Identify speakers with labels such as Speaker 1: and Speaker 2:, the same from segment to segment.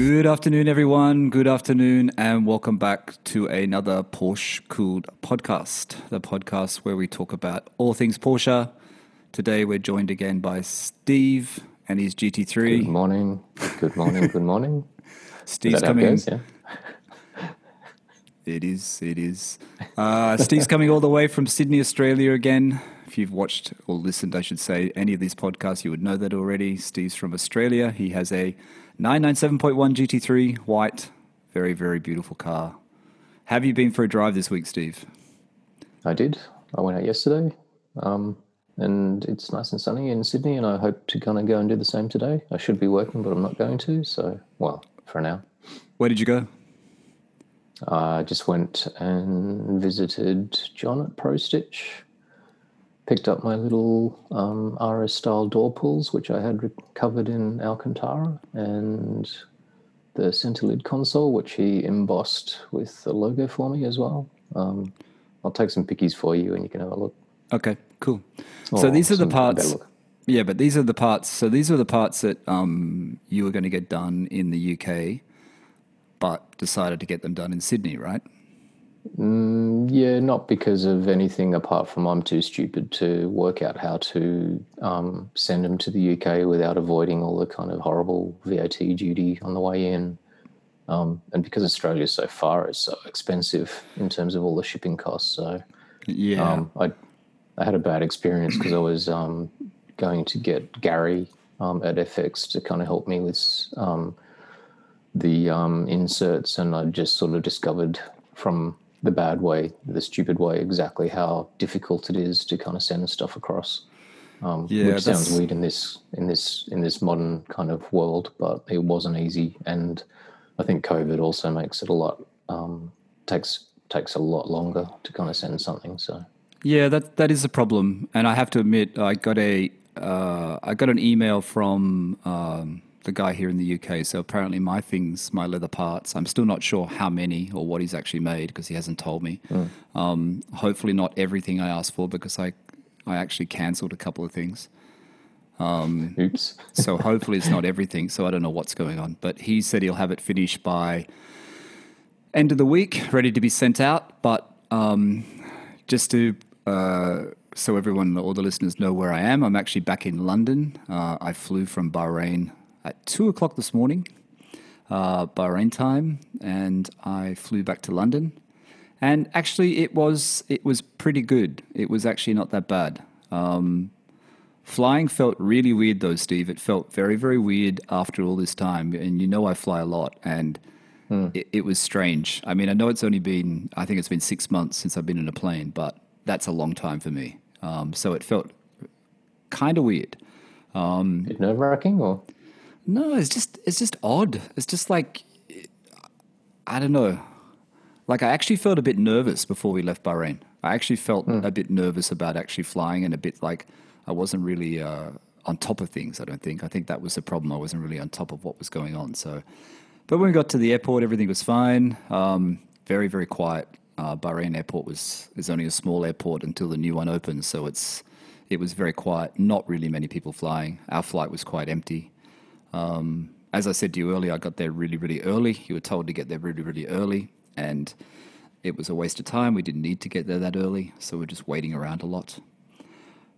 Speaker 1: Good afternoon, everyone. Good afternoon, and welcome back to another Porsche Cooled podcast, the podcast where we talk about all things Porsche. Today, we're joined again by Steve and his GT3.
Speaker 2: Good morning. Good morning. Good morning.
Speaker 1: Steve's
Speaker 2: Is that how it
Speaker 1: coming.
Speaker 2: goes? Yeah.
Speaker 1: It is. It is. Uh, Steve's coming all the way from Sydney, Australia again. If you've watched or listened, I should say, any of these podcasts, you would know that already. Steve's from Australia. He has a 997.1 GT3 white, very, very beautiful car. Have you been for a drive this week, Steve?
Speaker 2: I did. I went out yesterday, um, and it's nice and sunny in Sydney, and I hope to kind of go and do the same today. I should be working, but I'm not going to. So, well, for now,
Speaker 1: Where did you go?
Speaker 2: I just went and visited John at Pro Stitch. Picked up my little um, RS style door pulls, which I had covered in Alcantara, and the center lid console, which he embossed with the logo for me as well. Um, I'll take some pickies for you, and you can have a look.
Speaker 1: Okay, cool. so these are the parts. Yeah, but these are the parts. So these are the parts that um, you were going to get done in the UK, but decided to get them done in Sydney, right?
Speaker 2: Mm, yeah, not because of anything apart from I'm too stupid to work out how to um, send them to the UK without avoiding all the kind of horrible VAT duty on the way in. Um, and because Australia's so far, it's so expensive in terms of all the shipping costs. So
Speaker 1: Yeah.
Speaker 2: um, I, I had a bad experience because I was um, going to get Gary um, at FX to kind of help me with um, the um, inserts, and I just sort of discovered from the bad way, the stupid way, exactly how difficult it is to kind of send stuff across. Um,
Speaker 1: Yeah,
Speaker 2: which sounds weird in this in this in this modern kind of world, but it wasn't easy, and I think COVID also makes it a lot um, takes takes a lot longer to kind of send something. So.
Speaker 1: Yeah, that that is a problem, and I have to admit, I got a uh, I got an email from um, the guy here in the UK. So apparently, my things, my leather parts, I'm still not sure how many or what he's actually made because he hasn't told me. Um, hopefully, not everything I asked for because I I actually cancelled a couple of things.
Speaker 2: Oops.
Speaker 1: So hopefully, it's not everything. So I don't know what's going on, but he said he'll have it finished by end of the week, ready to be sent out. But um, just to uh, so everyone, all the listeners know where I am, I'm actually back in London. Uh, I flew from Bahrain at two o'clock this morning, uh, Bahrain time, and I flew back to London. And actually, it was it was pretty good. It was actually not that bad. Um, flying felt really weird though, Steve. It felt very very weird after all this time. And you know I fly a lot, and it, it was strange. I mean, I know it's only been, I think it's been six months since I've been in a plane, but that's a long time for me. Um, so it felt kind of weird.
Speaker 2: Bit nerve wracking, or
Speaker 1: No, it's just, it's just odd. It's just like, I don't know. Like I actually felt a bit nervous before we left Bahrain. I actually felt a bit nervous about actually flying and a bit like I wasn't really uh, on top of things. I don't think. I think that was the problem. I wasn't really on top of what was going on. So, but when we got to the airport, everything was fine. Um, very very quiet. Uh, Bahrain airport was is only a small airport until the new one opens. So it's it was very quiet. Not really many people flying. Our flight was quite empty. Um, as I said to you earlier, I got there really, really early. You were told to get there really, really early, and it was a waste of time. We didn't need to get there that early, so we're just waiting around a lot.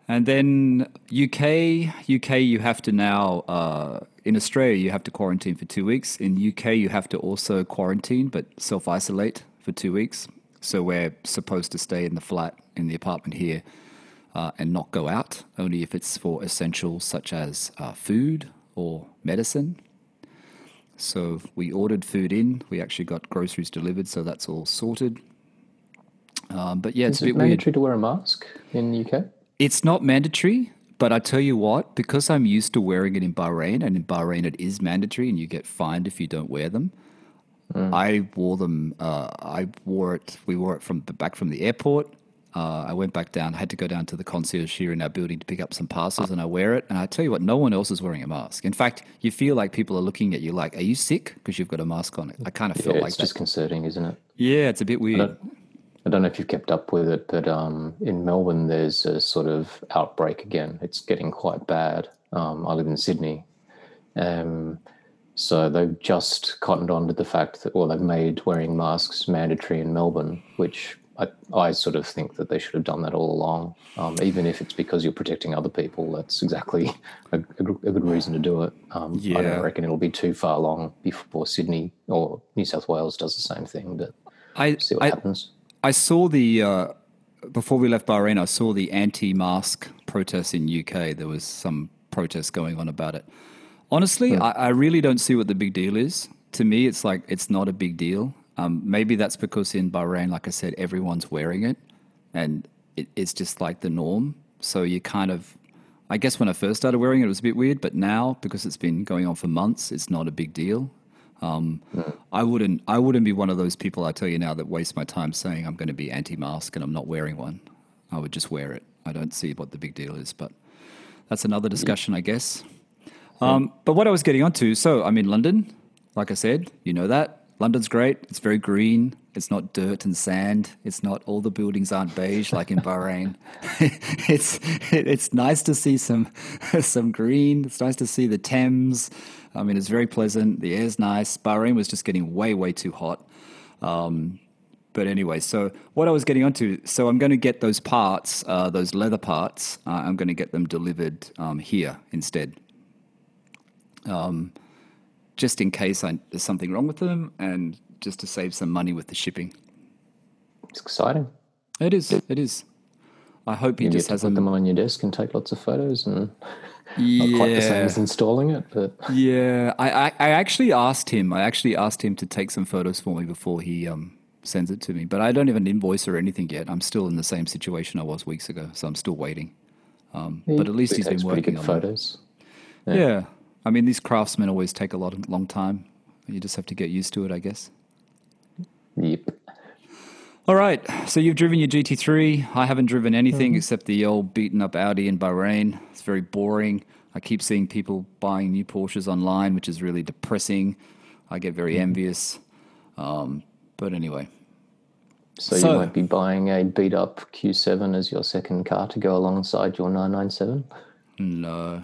Speaker 1: And then UK, UK, you have to now uh, in Australia you have to quarantine for two weeks. In UK, you have to also quarantine but self isolate for two weeks. So we're supposed to stay in the flat in the apartment here uh, and not go out, only if it's for essentials such as uh, food or medicine. So we ordered food in. We actually got groceries delivered, so that's all sorted. Um, but yeah, it's
Speaker 2: is
Speaker 1: a
Speaker 2: it
Speaker 1: bit weird.
Speaker 2: mandatory to wear a mask in the UK?
Speaker 1: It's not mandatory, but I tell you what, because I'm used to wearing it in Bahrain, and in Bahrain it is mandatory, and you get fined if you don't wear them. I wore them. Uh, I wore it. We wore it from back from the airport. Uh, I went back down. I had to go down to the concierge here in our building to pick up some parcels, and I wear it. And I tell you what, no one else is wearing a mask. In fact, you feel like people are looking at you like, "Are you sick?" Because you've got a mask on. It. I kind of
Speaker 2: Yeah,
Speaker 1: feel like
Speaker 2: it's
Speaker 1: that.
Speaker 2: disconcerting, isn't it?
Speaker 1: Yeah, it's a bit weird.
Speaker 2: don't- I don't know if you've kept up with it, but um, in Melbourne, there's a sort of outbreak again. It's getting quite bad. Um, I live in Sydney, um, So they've just cottoned on to the fact that, well, they've made wearing masks mandatory in Melbourne, which I, I sort of think that they should have done that all along. Um, even if it's because you're protecting other people, that's exactly a, a, a good reason to do it. Um, I don't reckon it'll be too far along before Sydney or New South Wales does the same thing, but
Speaker 1: I
Speaker 2: see what
Speaker 1: I,
Speaker 2: happens.
Speaker 1: I saw the uh, before we left Bahrain. I saw the anti-mask protests in UK. There was some protests going on about it. Honestly, I, I really don't see what the big deal is. To me, it's like it's not a big deal. Um, maybe that's because in Bahrain, like I said, everyone's wearing it, and it, it's just like the norm. So you kind of, I guess when I first started wearing it, it was a bit weird, but now because it's been going on for months, it's not a big deal. Um, I wouldn't. I wouldn't be one of those people. I tell you now that waste my time saying I'm going to be anti-mask and I'm not wearing one. I would just wear it. I don't see what the big deal is, but that's another discussion, I guess. Um, but what I was getting onto, so I'm in London. Like I said, you know that London's great. It's very green. It's not dirt and sand. It's not all the buildings aren't beige like in Bahrain. it's it's nice to see some some green. It's nice to see the Thames. I mean, it's very pleasant. The air's nice. Bahrain was just getting way way too hot. Um, but anyway, so what I was getting onto, so I'm going to get those parts, uh, those leather parts. Uh, I'm going to get them delivered um, here instead just in case I, there's something wrong with them and just to save some money with the shipping.
Speaker 2: It's exciting.
Speaker 1: It is. It is. I hope he
Speaker 2: You
Speaker 1: just has
Speaker 2: put
Speaker 1: them.
Speaker 2: on your desk and take lots of photos and not quite the same as installing it, but
Speaker 1: Yeah. I, I, I actually asked him. I actually asked him to take some photos for me before he um, sends it to me. But I don't have an invoice or anything yet. I'm still in the same situation I was weeks ago, so I'm still waiting. Um, but at least
Speaker 2: he
Speaker 1: he's been working on
Speaker 2: photos.
Speaker 1: Yeah. I mean, these craftsmen always take a lot of long time. You just have to get used to it, I guess.
Speaker 2: Yep.
Speaker 1: All right. So you've driven your GT3. I haven't driven anything except the old beaten up Audi in Bahrain. It's very boring. I keep seeing people buying new Porsches online, which is really depressing. I get very envious. Um, but anyway,
Speaker 2: So,
Speaker 1: So-
Speaker 2: you might be buying a beat up Q7 as your second car to go alongside your 997.
Speaker 1: no,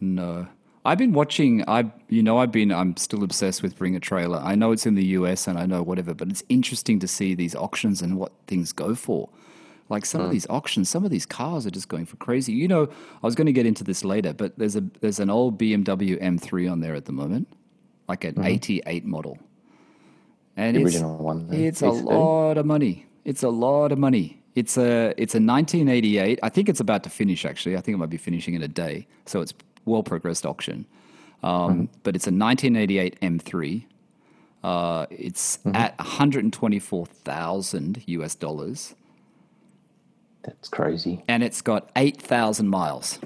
Speaker 1: no. I've been watching. I, you know, I've been. I'm still obsessed with Bring a Trailer. I know it's in the US and I know whatever, but it's interesting to see these auctions and what things go for. Like some of hmm. these auctions, some of these cars are just going for crazy. You know, I was going to get into this later, but there's a there's an old BMW M3 on there at the moment, like an hmm. '88 model, and
Speaker 2: The
Speaker 1: it's,
Speaker 2: original one. then,
Speaker 1: it's a
Speaker 2: E30.
Speaker 1: lot of money. It's a lot of money. It's a it's a 1988. I think it's about to finish. Actually, I think it might be finishing in a day. So it's well progressed auction. Um, But it's a 1988 M3. Uh, it's at 124,000 US dollars,
Speaker 2: That's crazy.
Speaker 1: and it's got 8,000 miles,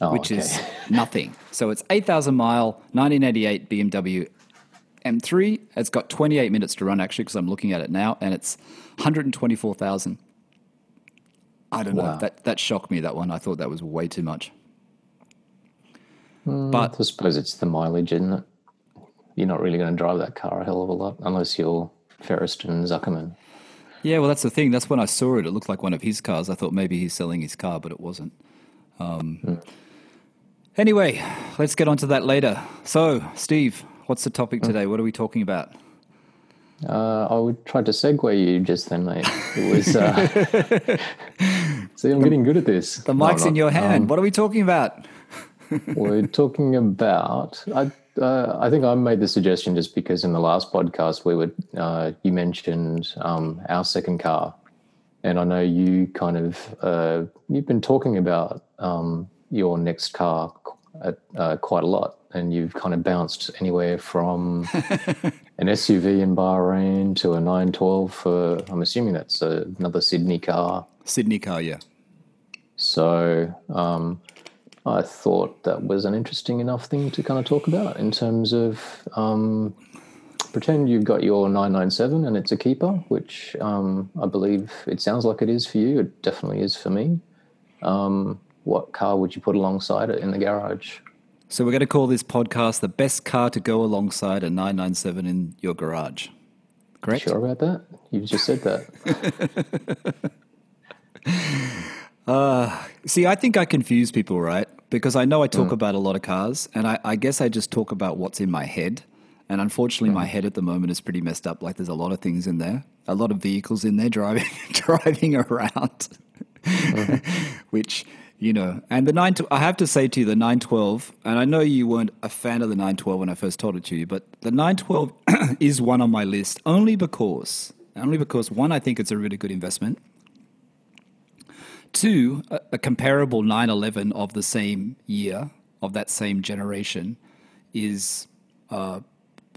Speaker 2: Oh,
Speaker 1: which
Speaker 2: okay.
Speaker 1: is nothing. So it's 8,000 mile 1988 BMW M3. It's got 28 minutes to run actually, because I'm looking at it now, and it's 124,000. I don't know. That that shocked me. That one. I thought that was way too much.
Speaker 2: Hmm.
Speaker 1: But
Speaker 2: I suppose it's the mileage, isn't it? You're not really going to drive that car a hell of a lot unless you're Ferriston Zuckerman.
Speaker 1: yeah, well, that's the thing. That's when I saw it. It looked like one of his cars. I thought maybe he's selling his car, but it wasn't. Um, Anyway, let's get onto that later. So, Steve, what's the topic today? What are we talking about?
Speaker 2: Uh, I would try to segue you just then, mate. It was. Uh, see, I'm getting good at this.
Speaker 1: The mic's in your
Speaker 2: Um,
Speaker 1: hand. what are we talking about?
Speaker 2: We're talking about. I uh, I think I made the suggestion just because in the last podcast we were uh, you mentioned um, our second car, and I know you kind of uh, you've been talking about um, your next car at, uh, quite a lot, and you've kind of bounced anywhere from an SUV in Bahrain to a 912 for. I'm assuming that's another Sydney car.
Speaker 1: Sydney car, yeah.
Speaker 2: So um, I thought that was an interesting enough thing to kind of talk about in terms of um, pretend you've got your 997 and it's a keeper, which um, I believe it sounds like it is for you. It definitely is for me. Um, what car would you put alongside it in the garage?
Speaker 1: So we're going to call this podcast the best car to go alongside a 997 in your garage. Correct?
Speaker 2: Sure about that? You've just said that.
Speaker 1: Uh, see, I think I confuse people, right? Because I know I talk mm. about a lot of cars, and I, I, guess I just talk about what's in my head. And unfortunately, mm. my head at the moment is pretty messed up. Like, there's a lot of things in there, a lot of vehicles in there driving driving around, mm. which you know. And the nine, I have to say to you, the nine twelve, and I know you weren't a fan of the nine twelve when I first told it to you, but the nine twelve is one on my list only because, only because one, I think it's a really good investment. Two, a, a comparable 911 of the same year, of that same generation, is uh,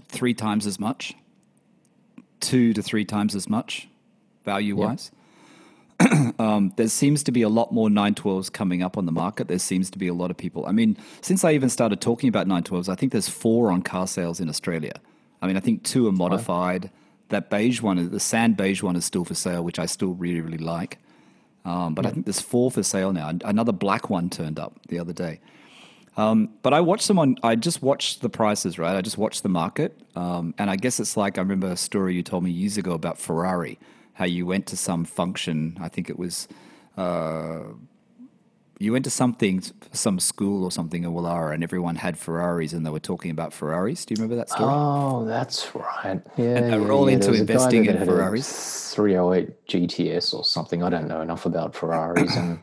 Speaker 1: three times as much, two to three times as much value wise. Yep. um, there seems to be a lot more 912s coming up on the market. There seems to be a lot of people. I mean, since I even started talking about 912s, I think there's four on car sales in Australia. I mean, I think two are modified. That beige one, the sand beige one, is still for sale, which I still really, really like. Um, but. I think there's four for sale now. Another black one turned up the other day. Um, but I watched them on. I just watched the prices, right? I just watched the market, um, and I guess it's like I remember a story you told me years ago about Ferrari, how you went to some function. I think it was uh, you went to something, some school or something in Woollahra, and everyone had Ferraris, and they were talking about Ferraris. Do you remember that story?
Speaker 2: Oh, that's right. Yeah,
Speaker 1: and they
Speaker 2: were
Speaker 1: all yeah, into investing in Ferraris.
Speaker 2: 308 GTS or something. I don't know enough about Ferraris, and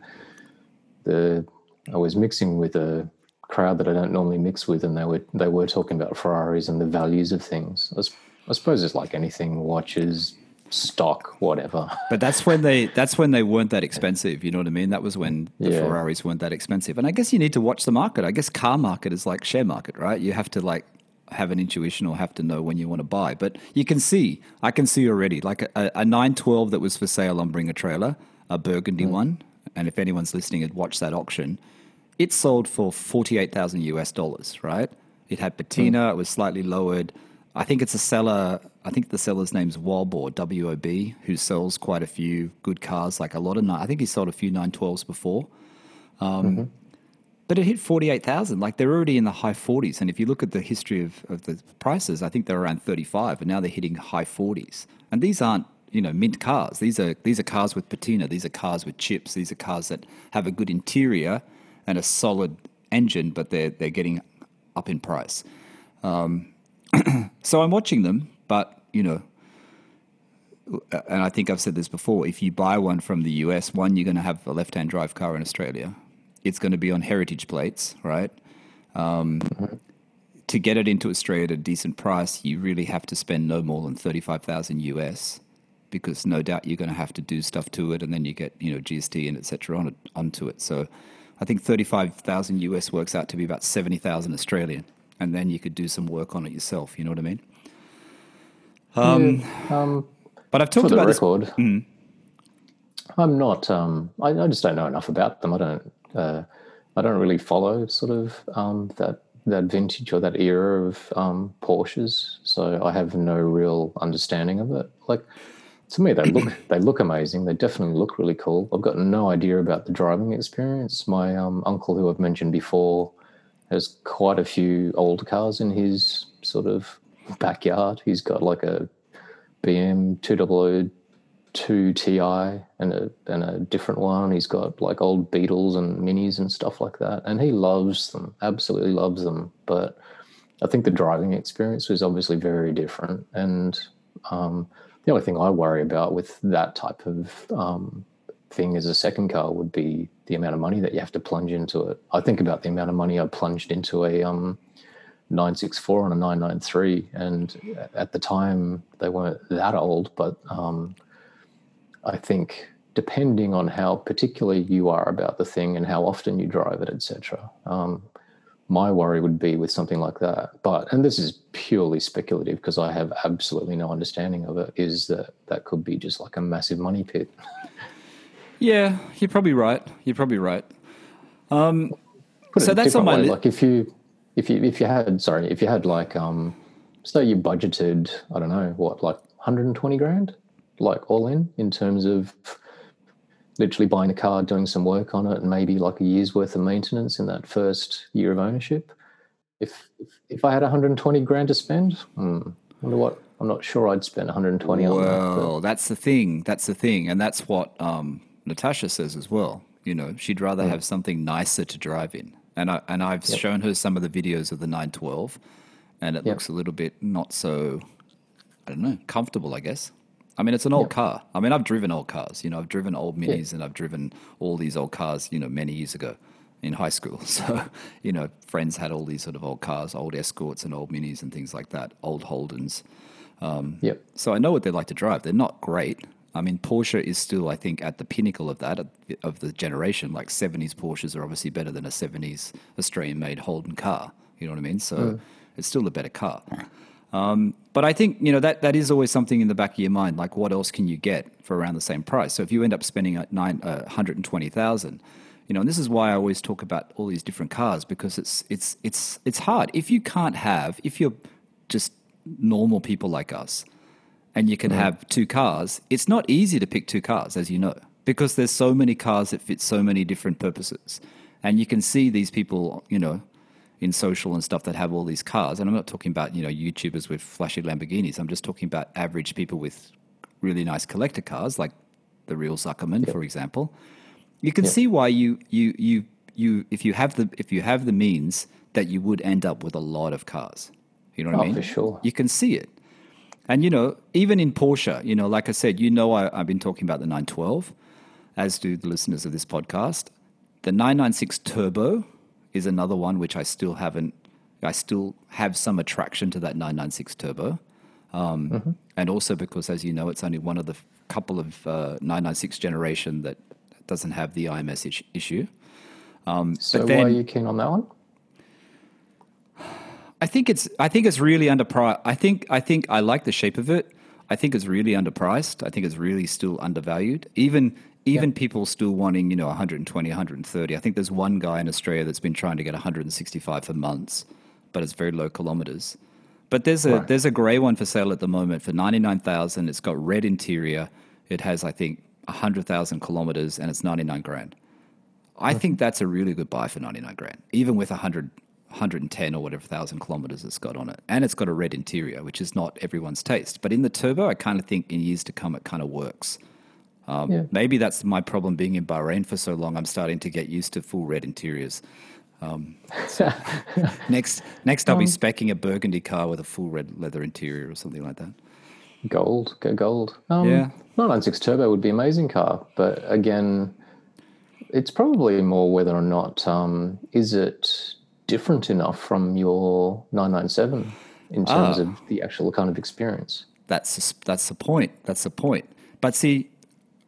Speaker 2: the I was mixing with a crowd that I don't normally mix with, and they were they were talking about Ferraris and the values of things. I, I suppose it's like anything: watches, stock, whatever.
Speaker 1: But that's when they that's when they weren't that expensive. You know what I mean? That was when the yeah. Ferraris weren't that expensive. And I guess you need to watch the market. I guess car market is like share market, right? You have to like have an intuition or have to know when you want to buy. But you can see, I can see already, like a, a 912 that was for sale on Bring a Trailer, a burgundy mm. one. And if anyone's listening had watched that auction, it sold for 48,000 US dollars, right? It had patina, mm. it was slightly lowered. I think it's a seller. I think the seller's name's Wob or W O B, who sells quite a few good cars, like a lot of. nine. I think he sold a few 912s before. Um, mm-hmm. But it hit 48,000. Like they're already in the high 40s. And if you look at the history of, of the prices, I think they're around 35, and now they're hitting high 40s. And these aren't, you know, mint cars. These are these are cars with patina. These are cars with chips. These are cars that have a good interior and a solid engine, but they're they're getting up in price. Um, so I'm watching them, but you know, and I think I've said this before. If you buy one from the US, one you're going to have a left-hand drive car in Australia. It's going to be on heritage plates, right? Um. To get it into Australia at a decent price, you really have to spend no more than thirty-five thousand US, because no doubt you're going to have to do stuff to it, and then you get you know GST and etc. on it onto it. So, I think thirty-five thousand US works out to be about seventy thousand Australian and then you could do some work on it yourself. You know what I mean?
Speaker 2: Um, yeah, um,
Speaker 1: but I've talked about
Speaker 2: record.
Speaker 1: This, mm.
Speaker 2: I'm not. Um, I, I, just don't know enough about them. I don't. Uh, I don't really follow sort of um, that that vintage or that era of um, Porsches, so I have no real understanding of it. Like to me, they look they look amazing. They definitely look really cool. I've got no idea about the driving experience. My um, uncle, who I've mentioned before, has quite a few old cars in his sort of backyard. He's got like a BM 2002 Ti and a and a different one. He's got like old Beetles and Minis and stuff like that, and he loves them. Absolutely loves them. But I think the driving experience was obviously very different, and um, the only thing I worry about with that type of um, thing as a second car would be the amount of money that you have to plunge into it. I think about the amount of money I plunged into a um, 964 and a 993, and at the time they weren't that old, but um, I think depending on how particular you are about the thing and how often you drive it, etc. Um, my worry would be with something like that. But and this is purely speculative because I have absolutely no understanding of it. Is that that could be just like a massive money pit.
Speaker 1: Yeah, you're probably right. You're probably right. Um, so that's on my
Speaker 2: list. Like if you, if you, if you had, sorry, if you had like, um, so you budgeted, I don't know, what, like 120 grand, like all in, in terms of literally buying a car, doing some work on it, and maybe like a year's worth of maintenance in that first year of ownership. If if, if I had 120 grand to spend, hmm, wonder what. I'm not sure I'd spend 120
Speaker 1: well,
Speaker 2: on
Speaker 1: that. Well, that's the thing. That's the thing, and that's what um, Natasha says as well. You know, she'd rather have something nicer to drive in. And I and I've
Speaker 2: Yep.
Speaker 1: shown her some of the videos of the 912, and it
Speaker 2: Yep.
Speaker 1: looks a little bit not so, I don't know, comfortable. I guess. I mean, it's an old
Speaker 2: Yep.
Speaker 1: car. I mean, I've driven old cars. You know, I've driven old minis, and I've driven all these old cars. You know, many years ago in high school. So, you know, friends had all these sort of old cars, old Escorts and old minis and things like that, old Holdens.
Speaker 2: Um, yep.
Speaker 1: So I know what they like to drive. They're not great. I mean, Porsche is still, I think, at the pinnacle of that, of the- generation. Like 70s Porsches are obviously better than a 70s Australian made Holden car. You know what I mean? So it's still a better car. Um, but I think, you know, that, that is always something in the back of your mind. Like, what else can you get for around the same price? So if you end up spending at nine, uh, 120,000, you know, and this is why I always talk about all these different cars because it's, it's, it's, it's hard. If you can't have, if you're just normal people like us, and you can mm. have two cars, it's not easy to pick two cars, as you know, because there's so many cars that fit so many different purposes. And you can see these people, you know, in social and stuff that have all these cars. And I'm not talking about, you know, YouTubers with flashy Lamborghinis. I'm just talking about average people with really nice collector cars, like the real Zuckerman, for example. You can see why you, you, you, you, if you have the, if you have the means, that you would end up with a lot of cars. You know what I
Speaker 2: Oh,
Speaker 1: mean?
Speaker 2: for sure.
Speaker 1: You can see it. And you know, even in Porsche, you know, like I said, you know, I, I've been talking about the 912, as do the listeners of this podcast. The 996 Turbo is another one which I still haven't. I still have some attraction to that 996 Turbo, um,
Speaker 2: Mm-hmm.
Speaker 1: and also because, as you know, it's only one of the couple of uh, 996 generation that doesn't have the IMS is- issue.
Speaker 2: So why
Speaker 1: then-
Speaker 2: are you keen on that one?
Speaker 1: I think it's I think it's really underpriced. I think I think I like the shape of it. I think it's really underpriced. I think it's really still undervalued. Even even people still wanting, you know, 120, 130. I think there's one guy in Australia that's been trying to get 165 for months, but it's very low kilometers. But there's a
Speaker 2: Right.
Speaker 1: there's a grey one for sale at the moment for 99,000. It's got red interior. It has I think 100,000 kilometers and it's 99 grand. I think that's a really good buy for 99 grand, even with 100, 110 or whatever thousand kilometers it's got on it. And it's got a red interior, which is not everyone's taste. But in the turbo, I kind of think in years to come, it kind of works. Um,
Speaker 2: Yeah.
Speaker 1: Maybe that's my problem being in Bahrain for so long. I'm starting to get used to full red interiors. Um, so next, next I'll be specking a burgundy car with a full red leather interior or something like that.
Speaker 2: Gold, go gold. Um,
Speaker 1: Yeah.
Speaker 2: 996 Turbo would be an amazing car, but again, it's probably more whether or not um, is it different enough from your 997 in terms
Speaker 1: Ah.
Speaker 2: of the actual kind of experience.
Speaker 1: That's that's the point. That's the point. But see,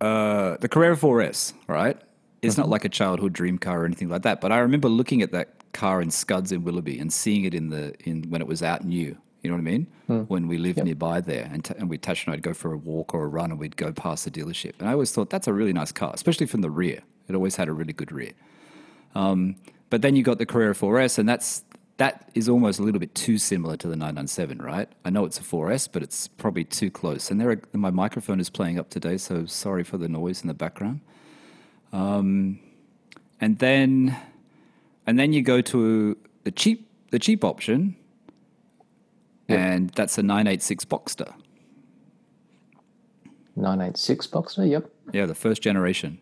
Speaker 1: uh, the Carrera 4S, right? It's not like a childhood dream car or anything like that. But I remember looking at that car in Scuds in Willoughby and seeing it in the in when it was out new. You know what I mean? When we lived nearby there, and, t- and we Tash and I'd go for a walk or a run, and we'd go past the dealership. And I always thought that's a really nice car, especially from the rear. It always had a really good rear. Um, but then you got the Carrera 4S, and that's that is almost a little bit too similar to the 997, right? I know it's a 4S, but it's probably too close. And there, are, my microphone is playing up today, so sorry for the noise in the background. Um, and then, and then you go to the cheap, the cheap option, and that's a 986 Boxster.
Speaker 2: 986 Boxster, yep.
Speaker 1: Yeah, the first generation.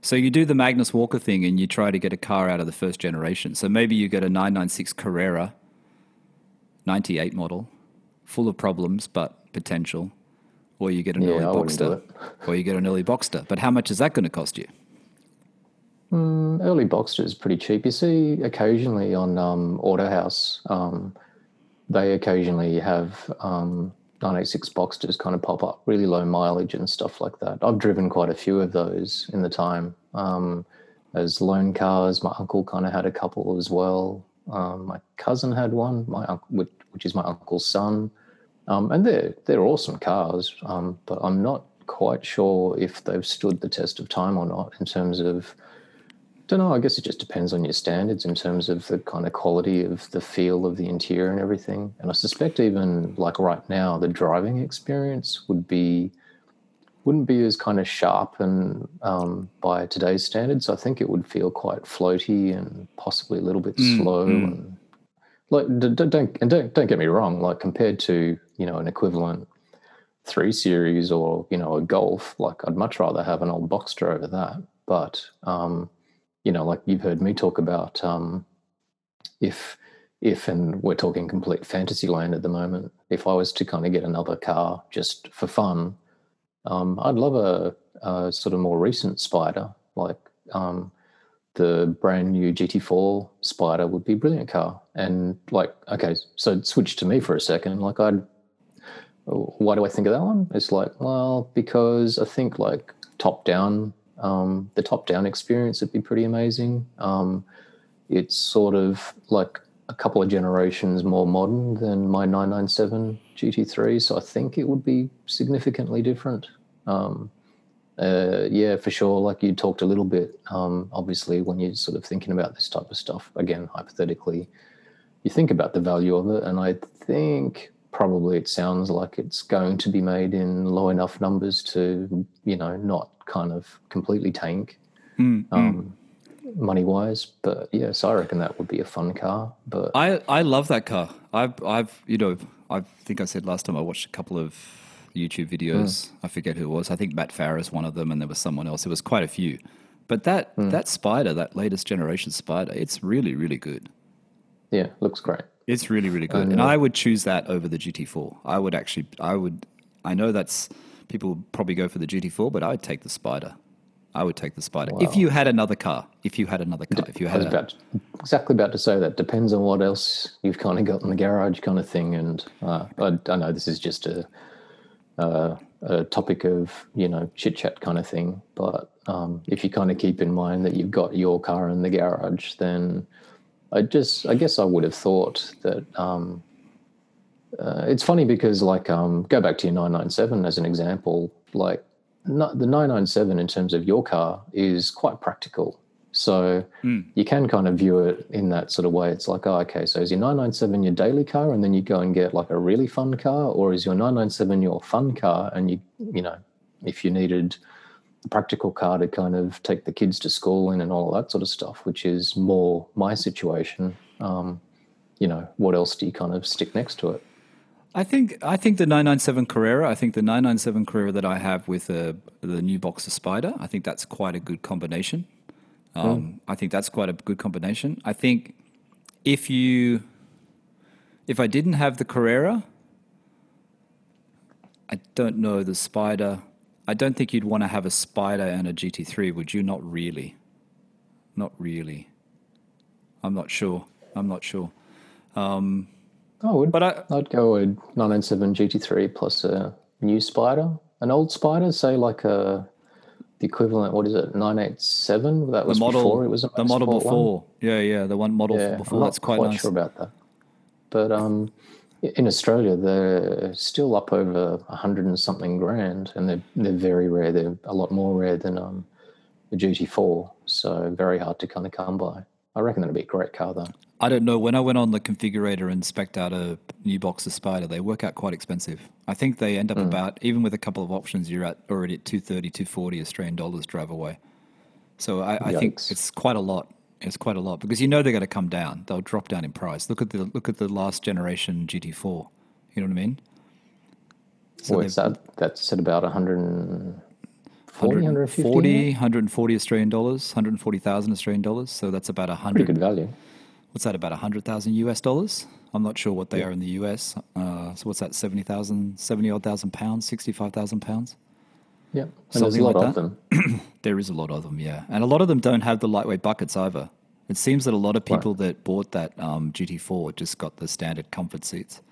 Speaker 1: So you do the Magnus Walker thing and you try to get a car out of the first generation. So maybe you get a 996 Carrera, 98 model, full of problems but potential, or you get an
Speaker 2: Yeah,
Speaker 1: early
Speaker 2: I
Speaker 1: Boxster, or you get an early Boxster. But how much is that going to cost you?
Speaker 2: Early Boxster is pretty cheap. You see occasionally on um, Autohouse, um, they occasionally have um, 986 Boxsters kind of pop up, really low mileage and stuff like that. I've driven quite a few of those in the time um, as loan cars. My uncle kind of had a couple as well. Um, my cousin had one, my which, which is my uncle's son, um, and they're they're awesome cars. Um, but I'm not quite sure if they've stood the test of time or not in terms of don't know. I guess it just depends on your standards in terms of the kind of quality of the feel of the interior and everything. And I suspect even like right now, the driving experience would be wouldn't be as kind of sharp and um, by today's standards. I think it would feel quite floaty and possibly a little bit slow and like d- d- don't and don't don't get me wrong. Like compared to you know an equivalent three series or you know a Golf, like I'd much rather have an old Boxster over that. but um, you know, like you've heard me talk about um, if if and we're talking complete fantasy land at the moment. If I was to kind of get another car just for fun, um, I'd love a, a, sort of more recent Spider, like um, the brand new GT4 Spider would be a brilliant car. And like, okay, so switch to me for a second. Like, I'd why do I think of that one? It's like, well, because I think like top down, um, the top down experience would be pretty amazing. Um, it's sort of like a couple of generations more modern than my 997 GT3, so I think it would be significantly different. Um, uh, yeah, for sure. Like you talked a little bit, um, obviously, when you're sort of thinking about this type of stuff, again, hypothetically, you think about the value of it. And I think probably it sounds like it's going to be made in low enough numbers to, you know, not kind of completely tank. Mm, um, money wise. But yeah, so I reckon that would be a fun car. But
Speaker 1: I I love that car. I've I've you know I think I said last time I watched a couple of YouTube videos. Mm. I forget who it was. I think Matt Farah is one of them, and there was someone else. It was quite a few. But that mm. that Spider, that latest generation Spider, it's really really good.
Speaker 2: Yeah, looks great.
Speaker 1: It's really really good, and I would choose that over the GT4. I would actually, I would. I know that's people would probably go for the GT4, but I would take the Spider. I would take the Spider. Wow. If you had another car, if you had another car, if you had
Speaker 2: I was a, about to, exactly about to say that depends on what else you've kind of got in the garage, kind of thing. And uh, I, I, know this is just a, uh, a topic of you know chit chat kind of thing, but um, if you kind of keep in mind that you've got your car in the garage, then I just I guess I would have thought that. Um, uh, it's funny because like um, go back to your 997 as an example like the 997 in terms of your car is quite practical. So mm. you can kind of view it in that sort of way. It's like, oh, okay, so is your 997 your daily car and then you go and get like a really fun car? Or is your 997 your fun car and you, you know, if you needed a practical car to kind of take the kids to school in and all that sort of stuff, which is more my situation, um, you know, what else do you kind of stick next to it?
Speaker 1: I think I think the 997 Carrera. I think the 997 Carrera that I have with the the new Boxster Spider. I think that's quite a good combination. Um. I think that's quite a good combination. I think if you if I didn't have the Carrera, I don't know the Spider. I don't think you'd want to have a Spider and a GT3, would you? Not really. Not really. I'm not sure. I'm not sure. Um,
Speaker 2: I would. But I, I'd go with 997 GT3 plus a new Spider. An old Spider, say like a the equivalent. What is it? 987. That was model, before it was
Speaker 1: the model before. One. Yeah, yeah, the one model yeah, before. I'm That's quite, quite nice.
Speaker 2: sure about that. But um, in Australia, they're still up over a hundred and something grand, and they're they're very rare. They're a lot more rare than um, the GT4. So very hard to kind of come by. I reckon that'd be a great car though.
Speaker 1: I don't know. When I went on the configurator and spec'd out a new Boxster Spider, they work out quite expensive. I think they end up mm. about, even with a couple of options, you're at already at 230, 240 Australian dollars drive away. So I, I think it's quite a lot. It's quite a lot because you know they're going to come down. They'll drop down in price. Look at the look at the last generation GT4. You know what I mean?
Speaker 2: So What's that? That's at about 140,
Speaker 1: 140, 140 Australian dollars, 140,000 Australian dollars. So that's about a 100.
Speaker 2: Pretty good value
Speaker 1: what's that about 100,000 US dollars? I'm not sure what they yeah. are in the US. Uh, so what's that 70,000 70 odd thousand pounds, 65,000 pounds?
Speaker 2: Yeah. And Something there's a lot like of them.
Speaker 1: there is a lot of them, yeah. And a lot of them don't have the lightweight buckets either. It seems that a lot of people right. that bought that um, GT4 just got the standard comfort seats.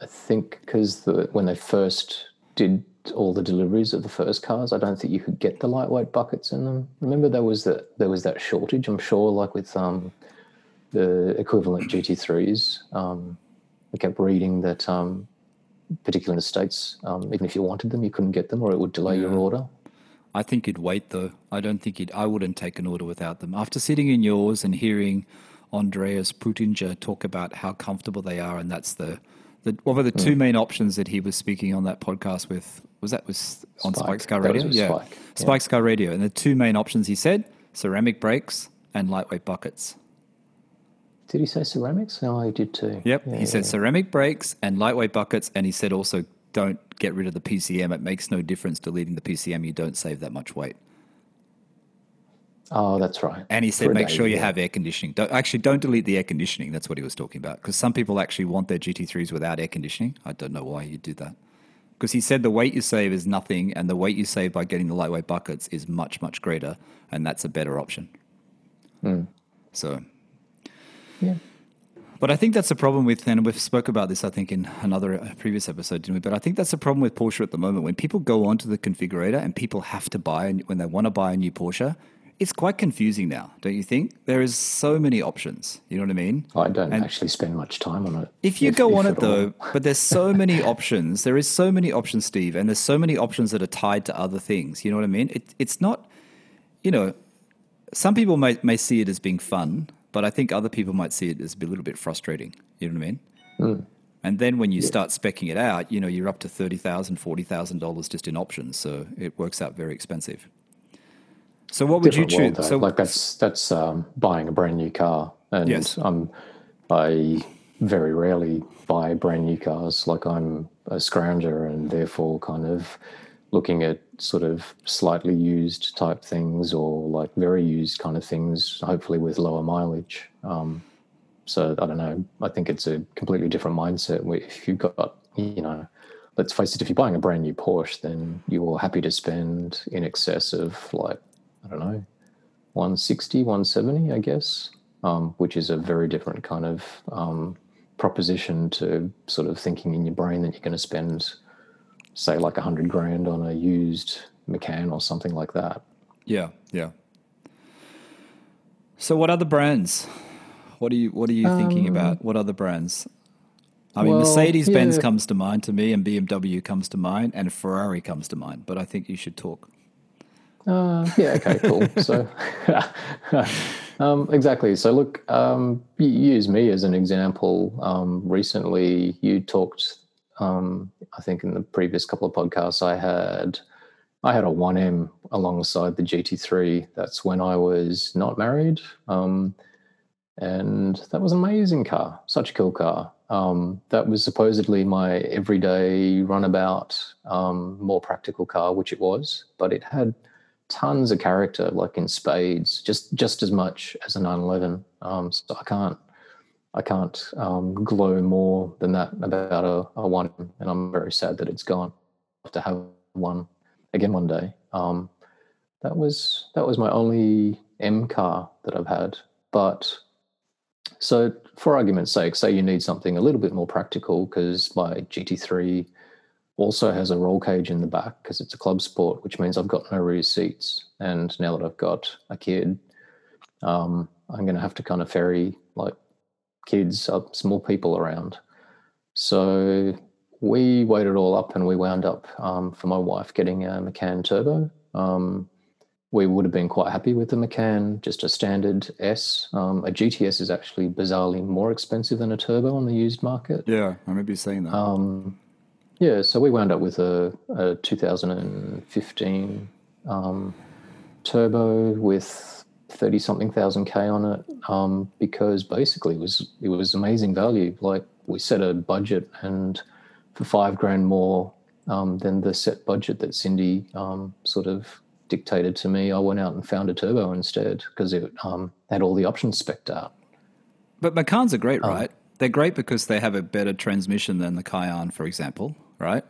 Speaker 2: I think because the, when they first did all the deliveries of the first cars, I don't think you could get the lightweight buckets in them. Remember there was that there was that shortage. I'm sure, like with um, the equivalent GT3s. Um, I kept reading that, um, particularly in the States, um, even if you wanted them, you couldn't get them or it would delay yeah. your order.
Speaker 1: I think you'd wait though. I don't think you'd, I wouldn't take an order without them. After sitting in yours and hearing Andreas Preuninger talk about how comfortable they are, and that's the, the what were the two mm. main options that he was speaking on that podcast with? Was that was on Spike, Spike's Car Radio?
Speaker 2: Yeah. Spike.
Speaker 1: Spike's Car Radio. And the two main options he said ceramic brakes and lightweight buckets.
Speaker 2: Did he say ceramics? No, he did too.
Speaker 1: Yep. Yeah, he said ceramic brakes and lightweight buckets. And he said also don't get rid of the PCM. It makes no difference deleting the PCM. You don't save that much weight.
Speaker 2: Oh, that's right.
Speaker 1: And he said, make
Speaker 2: day,
Speaker 1: sure you
Speaker 2: yeah.
Speaker 1: have air conditioning. Don't, actually, don't delete the air conditioning. That's what he was talking about. Because some people actually want their GT3s without air conditioning. I don't know why you do that. Because he said the weight you save is nothing, and the weight you save by getting the lightweight buckets is much, much greater, and that's a better option. Hmm. So,
Speaker 2: Yeah.
Speaker 1: but I think that's the problem with, and we've spoke about this, I think, in another uh, previous episode, didn't we? But I think that's the problem with Porsche at the moment. When people go onto the configurator and people have to buy, when they want to buy a new Porsche, it's quite confusing now, don't you think? There is so many options. You know what I mean?
Speaker 2: I don't
Speaker 1: And-
Speaker 2: actually spend much time on it.
Speaker 1: If you go on it though, but there's so many options. There is so many options, Steve, and there's so many options that are tied to other things. You know what I mean? It, it's not, you know, some people may, may see it as being fun, but I think other people might see it as a little bit frustrating. You know what I mean? And then when you start specking it out, you know, you're up to $30,000, $40,000 just in options. So it works out very expensive. So what would
Speaker 2: Different
Speaker 1: you choose?
Speaker 2: though.
Speaker 1: So
Speaker 2: like that's that's um, buying a brand new car, and
Speaker 1: Yes.
Speaker 2: um, I very rarely buy brand new cars. Like I'm a scrounger, and therefore kind of looking at sort of slightly used type things or like very used kind of things, hopefully with lower mileage. Um, so I don't know. I think it's a completely different mindset. If you've got, you know, let's face it, if you're buying a brand new Porsche, then you're happy to spend in excess of like, I don't know, 160, 170, I guess, um, which is a very different kind of um, proposition to sort of thinking in your brain that you're going to spend, say, like a hundred grand on a used Macan or something like that.
Speaker 1: yeah, yeah. So what other brands? What are you What are you thinking about? What other brands? I mean,
Speaker 2: well,
Speaker 1: Mercedes Benz
Speaker 2: yeah.
Speaker 1: comes to mind to me, and BMW comes to mind, and Ferrari comes to mind. But I think you should talk.
Speaker 2: Uh, yeah, okay, cool. so, um, exactly. So, look, um, you use me as an example. Um, recently, you talked, um, I think, in the previous couple of podcasts, I had. I had a 1M alongside the GT3. That's when I was not married. Um, and that was an amazing car, such a cool car. Um, that was supposedly my everyday runabout, um, more practical car, which it was, but it had tons of character, like in spades, just just as much as a 911. Um, so I can't I can't um, glow more than that about a, a one, and I'm very sad that it's gone. I have to have one again one day. Um, that was that was my only M car that I've had, but so, for argument's sake, say you need something a little bit more practical because my GT3 also has a roll cage in the back because it's a club sport, which means I've got no rear seats. And now that I've got a kid, um, I'm going to have to kind of ferry like kids, up, small people around. So we weighed it all up and we wound up um, for my wife getting a Macan Turbo. Um, we would have been quite happy with the Macan, just a standard S. Um, a GTS is actually bizarrely more expensive than a turbo on the used market.
Speaker 1: Yeah, I remember you saying that.
Speaker 2: Um, yeah, so we wound up with a, a 2015 um, turbo with 30 something thousand K on it um, because basically it was, it was amazing value. Like we set a budget and for five grand more um, than the set budget that Cindy um, sort of dictated to me, I went out and found a turbo instead because it um, had all the options specced out.
Speaker 1: but Macans are great,
Speaker 2: um,
Speaker 1: right? They're great because they have a better transmission than the Cayenne, for example, right?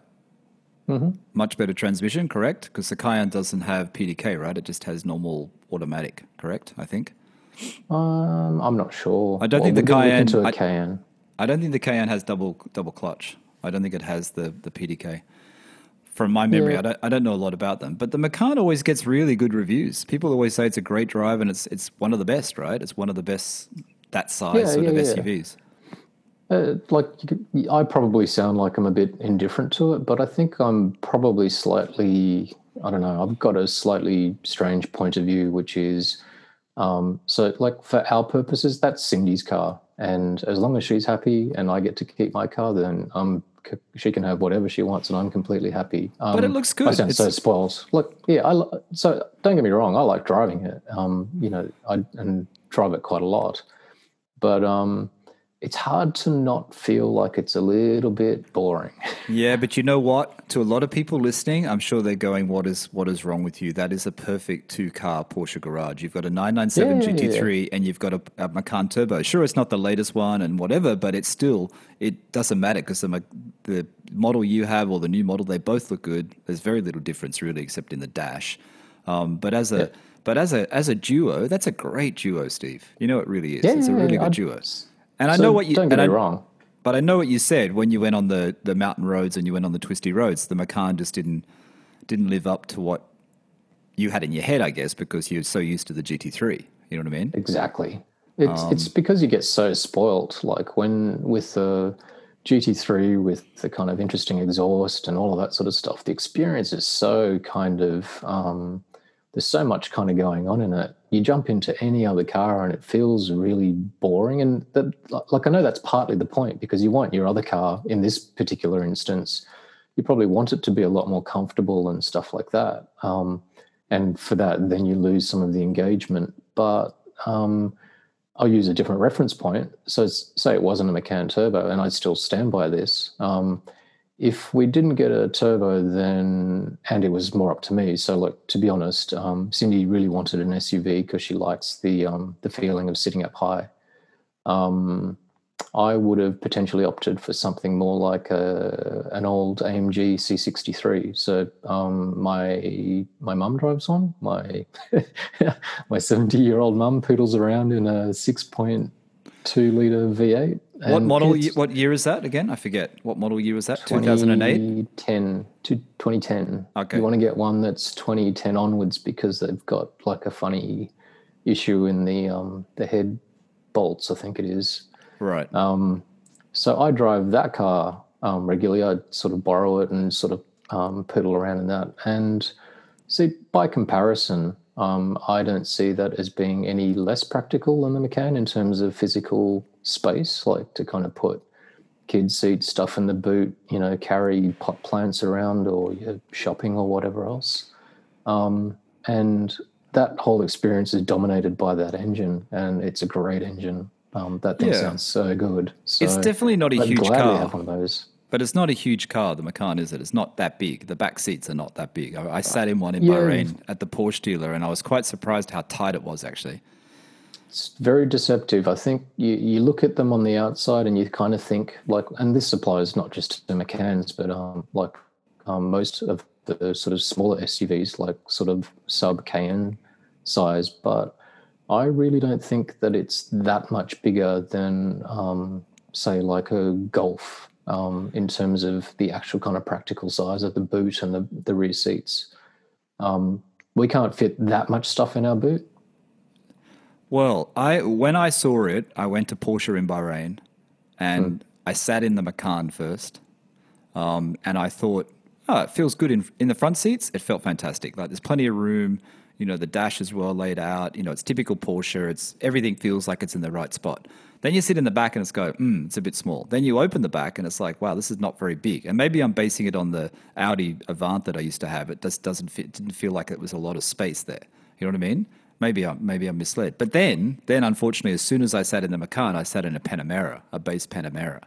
Speaker 2: Mm-hmm.
Speaker 1: Much better transmission, correct? Because the Cayenne doesn't have PDK, right? It just has normal automatic, correct? I think.
Speaker 2: Um, I'm not sure.
Speaker 1: I don't think the
Speaker 2: we'll
Speaker 1: Cayenne-
Speaker 2: into a
Speaker 1: I-
Speaker 2: Cayenne.
Speaker 1: I don't think the Cayenne has double double clutch. I don't think it has the the PDK. From my memory,
Speaker 2: Yeah.
Speaker 1: I don't I don't know a lot about them, but the Macan always gets really good reviews. People always say it's a great drive and it's it's one of the best, right? It's one of the best that size
Speaker 2: Yeah,
Speaker 1: sort of
Speaker 2: yeah, yeah.
Speaker 1: SUVs.
Speaker 2: Uh, like you could, I probably sound like I'm a bit indifferent to it, but I think I'm probably slightly. I don't know. I've got a slightly strange point of view, which is um, so like for our purposes, that's Cindy's car, and as long as she's happy and I get to keep my car, then c- she can have whatever she wants, and I'm completely happy. Um,
Speaker 1: But it looks good.
Speaker 2: I sound so
Speaker 1: It's-
Speaker 2: spoiled. Look, yeah. I, so don't get me wrong. I like driving it. Um, you know, I and drive it quite a lot, but um, it's hard to not feel like it's a little bit boring.
Speaker 1: Yeah, but you know what? To a lot of people listening, I'm sure they're going, "What is what is wrong with you? That is a perfect two car Porsche garage. You've got a 997
Speaker 2: Yeah, yeah,
Speaker 1: GT3 and you've got a, a Macan Turbo. Sure, it's not the latest one and whatever, but it's still it doesn't matter because the the model you have or the new model, they both look good. There's very little difference really, except in the dash. Um, but as a but as a as a duo, that's a great duo, Steve. You know it really is. it's a really good
Speaker 2: I'd-
Speaker 1: duo. And I
Speaker 2: so
Speaker 1: know what you
Speaker 2: don't get me
Speaker 1: I-
Speaker 2: wrong.
Speaker 1: but I know what you said when you went on the, the mountain roads and you went on the twisty roads. The Macan just didn't didn't live up to what you had in your head, I guess, because you're so used to the GT3. You know what I mean?
Speaker 2: Exactly. It's
Speaker 1: Um,
Speaker 2: it's because you get so spoilt. Like when with the GT3 with the kind of interesting exhaust and all of that sort of stuff, the experience is so kind of um, there's so much kind of going on in it. You jump into any other car and it feels really boring. And that, like I know that's partly the point because you want your other car in this particular instance, you probably want it to be a lot more comfortable and stuff like that. Um, and for that, then you lose some of the engagement. But um, I'll use a different reference point. So, say it wasn't a Macan turbo, and I still stand by this. Um, if we didn't get a turbo, then and it was more up to me. So, like to be honest, um, Cindy really wanted an SUV because she likes the um, the feeling of sitting up high. Um, I would have potentially opted for something more like a, an old AMG C63. So um, my my mum drives one. My my 70 year old mum poodles around in a 6.2 liter V8.
Speaker 1: what model? What year is that again? I forget. What model year was that? 2008.
Speaker 2: 2010 to 2010.
Speaker 1: Okay.
Speaker 2: You want to get one that's 2010 onwards because they've got like a funny issue in the um, the head bolts. I think it is.
Speaker 1: Right.
Speaker 2: Um, so I drive that car um, regularly. I sort of borrow it and sort of um, poodle around in that. And see, by comparison, um, I don't see that as being any less practical than the Macan in terms of physical space, like to kind of put kids' seat stuff in the boot, you know, carry pot plants around or you're shopping or whatever else. Um, and that whole experience is dominated by that engine, and it's a great engine. Um, that thing
Speaker 1: Yeah.
Speaker 2: sounds so good. So
Speaker 1: it's definitely not a
Speaker 2: I'd
Speaker 1: huge car,
Speaker 2: have one of those.
Speaker 1: But it's not a huge car. The Macan is it? It's not that big. The back seats are not that big. I, I sat in one in
Speaker 2: Yeah.
Speaker 1: Bahrain at the Porsche dealer, and I was quite surprised how tight it was. Actually,
Speaker 2: It's very deceptive. I think you, you look at them on the outside and you kind of think like, and this applies not just to Macans, but um, like um, most of the sort of smaller SUVs, like sort of sub Cayenne size. But I really don't think that it's that much bigger than, um, say, like a Golf um, in terms of the actual kind of practical size of the boot and the, the rear seats. Um, we can't fit that much stuff in our boot.
Speaker 1: Well, I when I saw it, I went to Porsche in Bahrain, and I sat in the Macan first, um, and I thought, oh, it feels good in in the front seats. It felt fantastic. Like there's plenty of room. You know, the dash is well laid out. You know, it's typical Porsche. It's everything feels like it's in the right spot. Then you sit in the back and it's go, mm, it's a bit small. Then you open the back and it's like, wow, this is not very big. And maybe I'm basing it on the Audi Avant that I used to have. It just doesn't fit, didn't feel like it was a lot of space there. You know what I mean? Maybe I'm maybe I'm misled. But then, then unfortunately, as soon as I sat in the Macan, I sat in a Panamera, a base Panamera,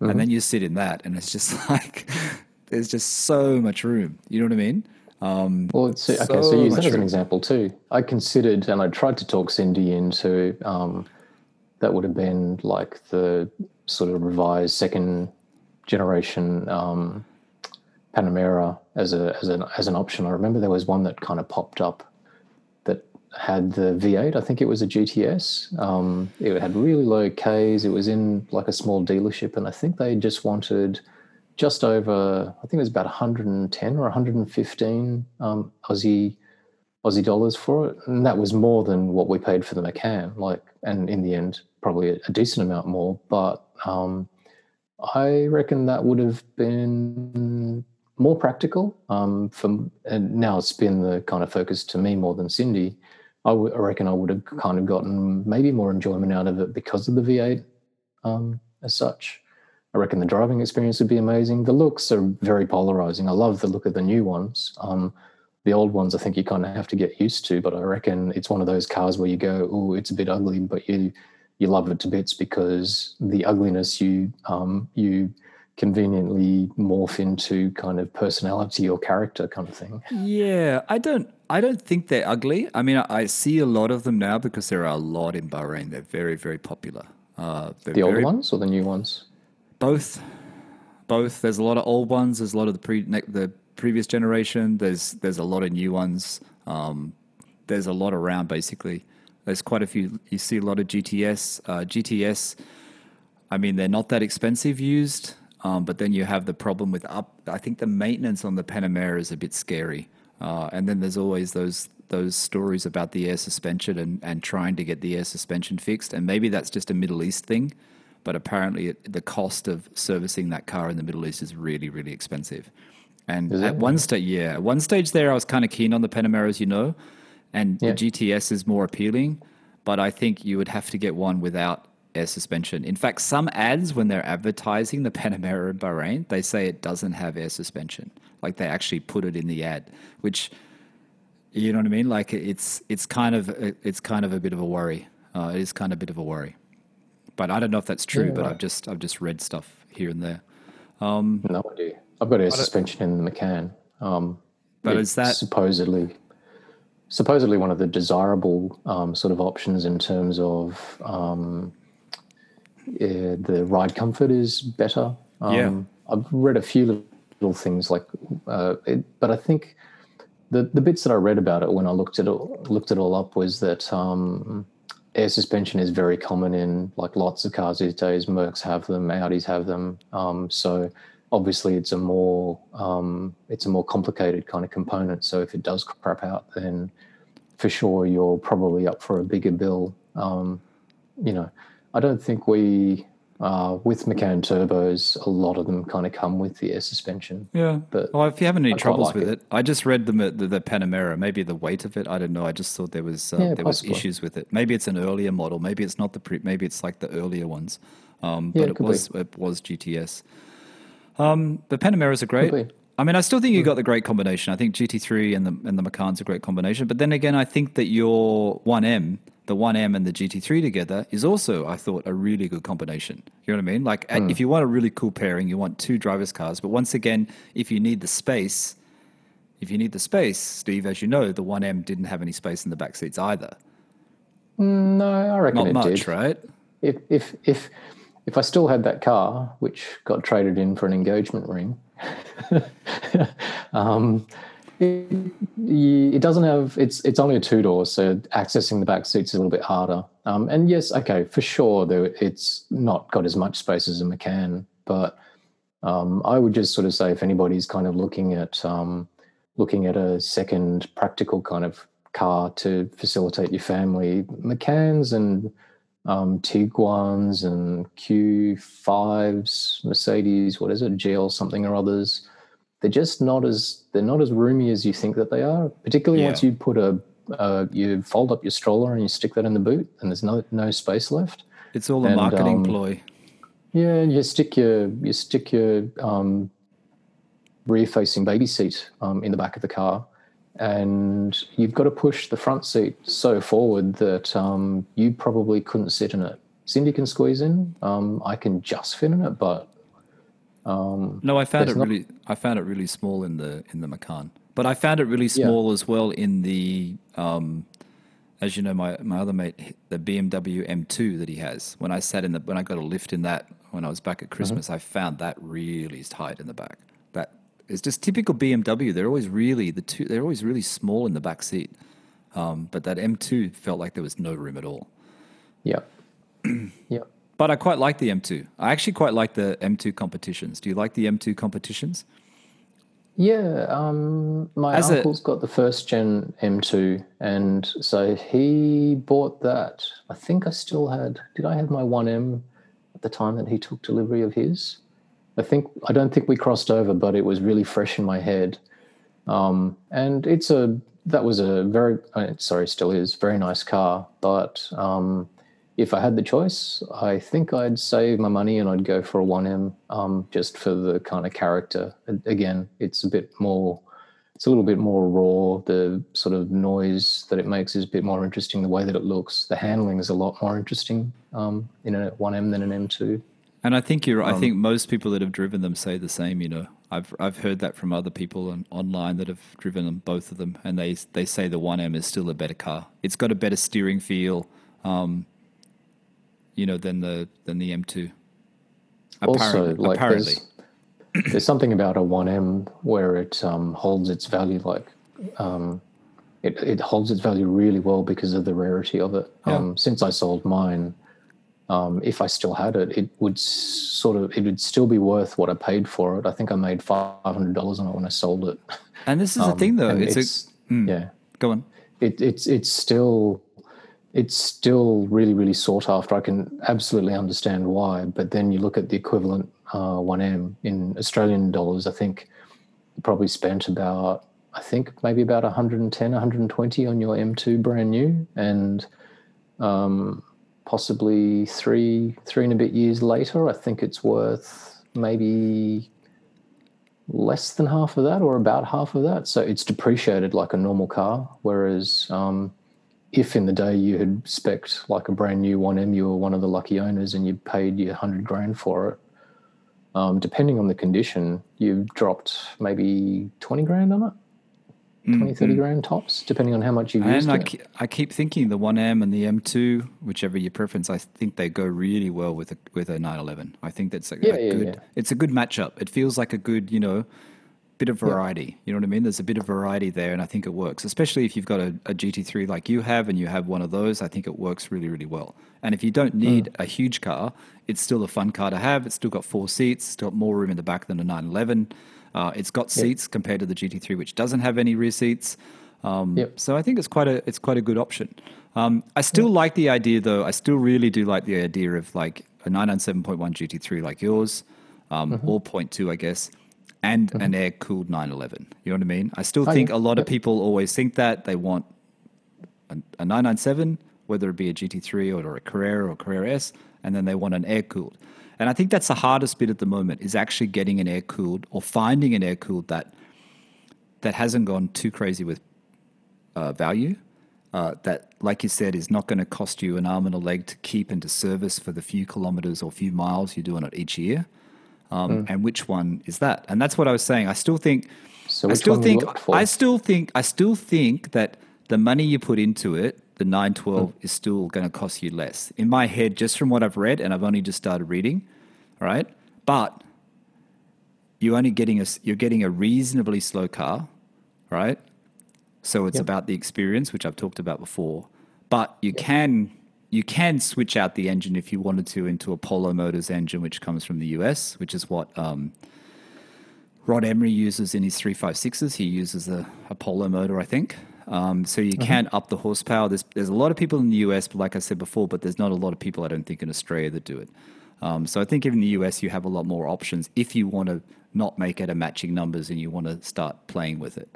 Speaker 1: and then you sit in that, and it's just like there's just so much room. You know what I mean? Um,
Speaker 2: Well, it's, okay, so,
Speaker 1: So
Speaker 2: use that as an example too. I considered and I tried to talk Cindy into um, that would have been like the sort of revised second generation um, Panamera as a as an as an option. I remember there was one that kind of popped up that had the V8. I think it was a GTS. Um, it had really low Ks. It was in like a small dealership, and I think they just wanted just over. I think it was about 110 or 115 um, Aussie Aussie dollars for it, and that was more than what we paid for the Macan. Like, and in the end, probably a, decent amount more. But um, I reckon that would have been more practical. Um, for and now it's been the kind of focus to me more than Cindy. I reckon I would have kind of gotten maybe more enjoyment out of it because of the V8 um, as such. I reckon the driving experience would be amazing. The looks are very polarizing. I love the look of the new ones. Um, the old ones, I think you kind of have to get used to, but I reckon it's one of those cars where you go, oh, it's a bit ugly, but you you love it to bits because the ugliness you um, you conveniently morph into kind of personality or character kind of thing.
Speaker 1: Yeah, I don't I don't think they're ugly. I mean, I, I see a lot of them now because there are a lot in Bahrain. They're very very popular. Uh,
Speaker 2: the old ones or the new ones?
Speaker 1: Both, both. There's a lot of old ones. There's a lot of the pre the previous generation. There's there's a lot of new ones. Um, there's a lot around basically. There's quite a few. You see a lot of GTS. Uh, GTS. I mean, they're not that expensive used. Um, but then you have the problem with up. I think the maintenance on the Panamera is a bit scary. Uh, and then there's always those those stories about the air suspension and, and trying to get the air suspension fixed. And maybe that's just a Middle East thing, but apparently it, the cost of servicing that car in the Middle East is really, really expensive. And is at one stage, yeah, at one stage there, I was kind of keen on the Panamera, as you know, and yeah. the GTS is more appealing. But I think you would have to get one without air suspension. In fact, some ads, when they're advertising the Panamera in Bahrain, they say it doesn't have air suspension. Like they actually put it in the ad, which you know what I mean. Like it's it's kind of it's kind of a bit of a worry. Uh, it is kind of a bit of a worry, but I don't know if that's true. Yeah, but right. I've just I've just read stuff here and there. Um,
Speaker 2: no idea. I've got air suspension in the Macan. Um,
Speaker 1: but is that
Speaker 2: supposedly supposedly one of the desirable um, sort of options in terms of um, yeah, the ride comfort is better.
Speaker 1: Um, yeah.
Speaker 2: I've read a few little things like, uh, it, but I think the the bits that I read about it when I looked at it looked it all up was that um, air suspension is very common in like lots of cars these days. Mercs have them, Audis have them. Um, so obviously, it's a more um, it's a more complicated kind of component. So if it does crap out, then for sure you're probably up for a bigger bill. Um, you know, I don't think we uh, with Macan turbos, a lot of them kind of come with the air suspension.
Speaker 1: Yeah. But well, if you have any troubles like with it. it. I just read the, the, the Panamera. Maybe the weight of it. I don't know. I just thought there was uh, yeah, there possibly. was issues with it. Maybe it's an earlier model. Maybe it's not the pre. Maybe it's like the earlier ones. Um, but yeah, it, it was be. it was GTS. Um, the Panameras are great. I mean, I still think you hmm. got the great combination. I think GT3 and the and the Macan's a great combination. But then again, I think that your 1M the 1M and the GT3 together is also, I thought, a really good combination. You know what I mean? Like, mm. if you want a really cool pairing, you want two drivers' cars. But once again, if you need the space, if you need the space, Steve, as you know, the 1M didn't have any space in the back seats either.
Speaker 2: No, I reckon
Speaker 1: Not
Speaker 2: it
Speaker 1: much,
Speaker 2: did.
Speaker 1: right?
Speaker 2: If if if if I still had that car, which got traded in for an engagement ring, um, it, it, doesn't have it's it's only a two door, so accessing the back seats is a little bit harder. Um, and yes, okay, for sure, there it's not got as much space as a Macan, but um, I would just sort of say if anybody's kind of looking at um, looking at a second practical kind of car to facilitate your family, Macans and um, Tiguan's and Q5s, Mercedes, what is it, GL something or others they're just not as they're not as roomy as you think that they are. Particularly yeah. once you put a uh, you fold up your stroller and you stick that in the boot, and there's no no space left.
Speaker 1: It's all a and, marketing um, ploy.
Speaker 2: Yeah, and you stick your you stick your um, rear facing baby seat um, in the back of the car, and you've got to push the front seat so forward that um, you probably couldn't sit in it. Cindy can squeeze in. Um, I can just fit in it, but um,
Speaker 1: no, I found it not... really. I found it really small in the in the Macan, but I found it really small yeah. as well in the. Um, as you know, my, my other mate, the BMW M2 that he has. When I sat in the when I got a lift in that when I was back at mm-hmm. Christmas, mm-hmm. I found that really tight in the back. That is just typical BMW. They're always really the two. They're always really small in the back seat. Um, but that M2 felt like there was no room at all.
Speaker 2: Yeah. yeah.
Speaker 1: But I quite like the M2. I actually quite like the M2 competitions. Do you like the M2 competitions?
Speaker 2: Yeah, um, my As uncle's a, got the first gen M2, and so he bought that. I think I still had. Did I have my 1M at the time that he took delivery of his? I think I don't think we crossed over, but it was really fresh in my head. Um, and it's a that was a very uh, sorry, still is very nice car, but um, if I had the choice, I think I'd save my money and I'd go for a 1M um, just for the kind of character. Again, it's a bit more it's a little bit more raw. The sort of noise that it makes is a bit more interesting. The way that it looks, the handling is a lot more interesting um, in a 1M than an M2.
Speaker 1: And I think you're.
Speaker 2: Um,
Speaker 1: I think most people that have driven them say the same. You know, I've I've heard that from other people on, online that have driven them, both of them, and they they say the 1M is still a better car. It's got a better steering feel, um, you know, than the than the M2.
Speaker 2: also,
Speaker 1: Apparently,
Speaker 2: like
Speaker 1: apparently.
Speaker 2: there's, there's something about a 1M where it um, holds its value like um, it, it holds its value really well because of the rarity of it.
Speaker 1: Yeah.
Speaker 2: Um, since I sold mine, um, if I still had it, it would sort of it would still be worth what I paid for it. I think I made five hundred dollars on it when I sold it.
Speaker 1: and this is the
Speaker 2: Um,
Speaker 1: thing, though.
Speaker 2: and
Speaker 1: It's, a mm,
Speaker 2: yeah,
Speaker 1: go on.
Speaker 2: it, it's it's still it's still really really sought after. I can absolutely understand why, but then you look at the equivalent uh, 1M in Australian dollars. I think probably spent about I think maybe about 110 120 on your M2 brand new, and um, possibly three three and a bit years later, I think it's worth maybe less than half of that or about half of that. So it's depreciated like a normal car. Whereas um, if in the day you had spec like a brand new 1M, you were one of the lucky owners and you paid your 100 grand for it, um, depending on the condition, you've dropped maybe 20 grand on it. 20, 30 grand tops, depending on how much you've used
Speaker 1: Mm, And I,
Speaker 2: it.
Speaker 1: ke- I keep thinking the 1M and the M2, whichever your preference, I think they go really well with a, with a 911. I think that's a,
Speaker 2: Yeah,
Speaker 1: a
Speaker 2: yeah,
Speaker 1: good.
Speaker 2: yeah.
Speaker 1: It's a good matchup. It feels like a good, you know, bit of variety. You know what I mean? There's a bit of variety there, and I think it works. Especially if you've got a, a GT3 like you have, and you have one of those. I think it works really, really well. And if you don't need
Speaker 2: Mm.
Speaker 1: a huge car, it's still a fun car to have. It's still got four seats. It's got more room in the back than a 911. Uh, it's got seats compared to the GT3, which doesn't have any rear seats. Um,
Speaker 2: Yep.
Speaker 1: So I think it's quite a it's quite a good option. Um, I still like the idea though. I still really do like the idea of like a 997.1 GT3 like yours, um,
Speaker 2: Mm-hmm.
Speaker 1: or 0.2 I guess, and an air cooled 911. You know what I mean? I still
Speaker 2: Oh,
Speaker 1: think
Speaker 2: yeah.
Speaker 1: a lot of people always think that they want a, a 997, whether it be a GT3 or a Carrera or Carrera S, and then they want an air cooled. And I think that's the hardest bit at the moment is actually getting an air cooled or finding an air cooled that that hasn't gone too crazy with uh, value. Uh, that, like you said, is not going to cost you an arm and a leg to keep and to service for the few kilometers or few miles you're doing it each year. Um, And which one is that? And that's what I was saying. I still think.
Speaker 2: So
Speaker 1: I still think. I still think. I still think that the money you put into it, the 912, is still going to cost you less. In my head, just from what I've read, and I've only just started reading, all right. But you're only getting a you're getting a reasonably slow car, right? So it's
Speaker 2: Yep.
Speaker 1: about the experience, which I've talked about before. But you can you can switch out the engine if you wanted to into a Polo Motors engine, which comes from the US, which is what um, Rod Emory uses in his 356s. He uses a, a Polo motor, I think. Um, so you can up the horsepower. There's, there's a lot of people in the US, but like I said before, but there's not a lot of people, I don't think, in Australia that do it. Um, so I think even in the US, you have a lot more options if you want to not make it a matching numbers and you want to start playing with it.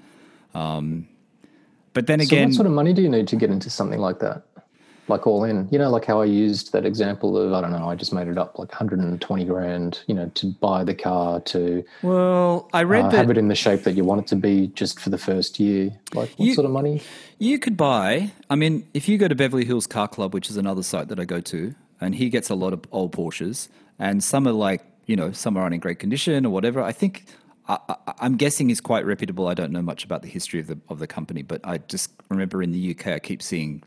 Speaker 1: Um, but then
Speaker 2: So
Speaker 1: again,
Speaker 2: what sort of money do you need to get into something like that? Like all in, you know, like how I used that example of I don't know, I just made it up like 120 grand, you know, to buy the car to
Speaker 1: well, I read
Speaker 2: uh,
Speaker 1: that
Speaker 2: have it in the shape that you want it to be just for the first year. Like what
Speaker 1: You-
Speaker 2: sort of money?
Speaker 1: You could buy. I mean, if you go to Beverly Hills Car Club, which is another site that I go to, and he gets a lot of old Porsches, and some are like, you know, some are in great condition or whatever. I think I, I, I'm guessing he's quite reputable. I don't know much about the history of the of the company, but I just remember in the UK, I keep seeing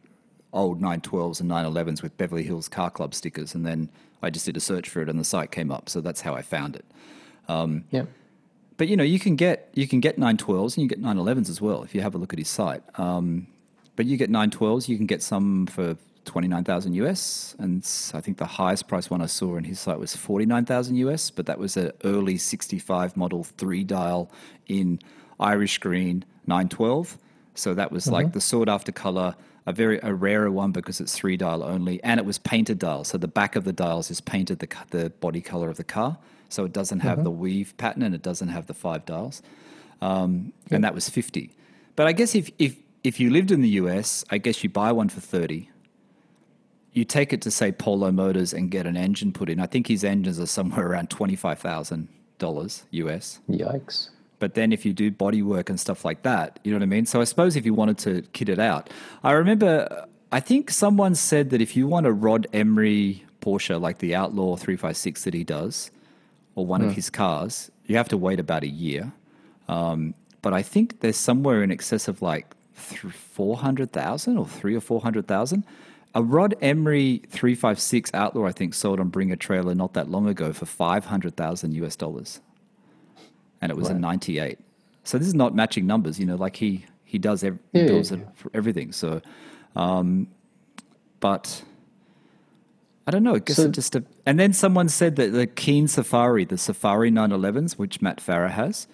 Speaker 1: old 912s and 911s with Beverly Hills Car Club stickers, and then I just did a search for it, and the site came up. So that's how I found it.
Speaker 2: Yeah.
Speaker 1: But you know, you can get you can get 912s and you get 911s as well if you have a look at his site. Um, but you get 912s, you can get some for 29,000 US, and I think the highest price one I saw in his site was 49,000 US. But that was an early 65 model three dial in Irish green 912. So that was like the sought after color, a very a rarer one because it's three dial only, and it was painted dial. So the back of the dials is painted the the body color of the car, so it doesn't have the weave pattern and it doesn't have the five dials. Um, And that was fifty. But I guess if if if you lived in the US, I guess you buy one for thirty. You take it to say Polo Motors and get an engine put in. I think his engines are somewhere around twenty five thousand dollars US.
Speaker 2: Yikes.
Speaker 1: But then if you do body work and stuff like that, you know what I mean? So I suppose if you wanted to kit it out, I remember, I think someone said that if you want a Rod Emory Porsche like the Outlaw 356 that he does, or one of his cars, you have to wait about a year. Um, but I think there's somewhere in excess of like 400,000 or three or 400,000. A Rod Emory 356 Outlaw, I think, sold on Bring a Trailer not that long ago for 500,000 US dollars. And it was a 98. So this is not matching numbers, you know, like he, he does, ev- he
Speaker 2: Yeah, yeah,
Speaker 1: it for everything. So, um, but I don't know. I guess
Speaker 2: So-
Speaker 1: it just, a, and then someone said that the Keen Safari, the Safari 911s, which Matt Farah has,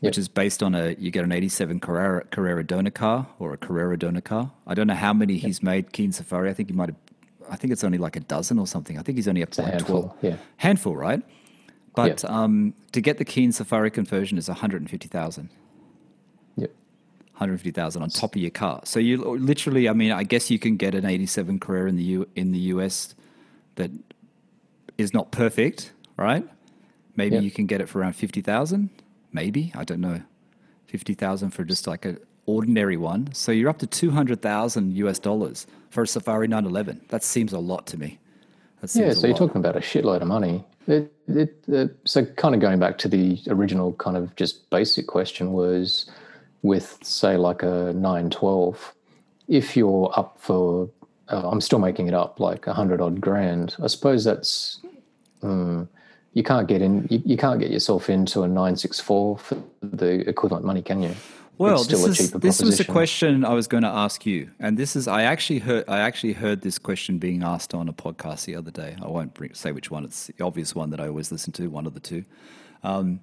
Speaker 1: which is based on a you get an 87 Carrera, Carrera donor car or a Carrera donor car. I don't know how many he's made Keen Safari. I think he might have I think it's only like a dozen or something. I think he's only up to
Speaker 2: a
Speaker 1: like
Speaker 2: handful,
Speaker 1: 12.
Speaker 2: yeah.
Speaker 1: Handful, right? But um, to get the Keen Safari conversion is 150,000.
Speaker 2: Yep.
Speaker 1: 150,000 on top of your car. So you literally, I mean, I guess you can get an 87 Carrera in the U, in the US that is not perfect, right? Maybe
Speaker 2: Yep.
Speaker 1: you can get it for around 50,000, maybe, I don't know. 50,000 for just like an ordinary one. So you're up to 200,000 US dollars for a Safari 911. That seems a lot to me. That seems
Speaker 2: Yeah, so you're talking about a shitload of money. It, it, uh, so kind of going back to the original kind of just basic question was with say like a 912, if you're up for, uh, I'm still making it up, like a hundred odd grand, I suppose that's, um, you can't get in, you, you can't get yourself into a 964 for the equivalent money, can you?
Speaker 1: Well, this is this was a question I was going to ask you, and this is I actually heard I actually heard this question being asked on a podcast the other day. I won't bring, say which one; it's the obvious one that I always listen to, one of the two. Um,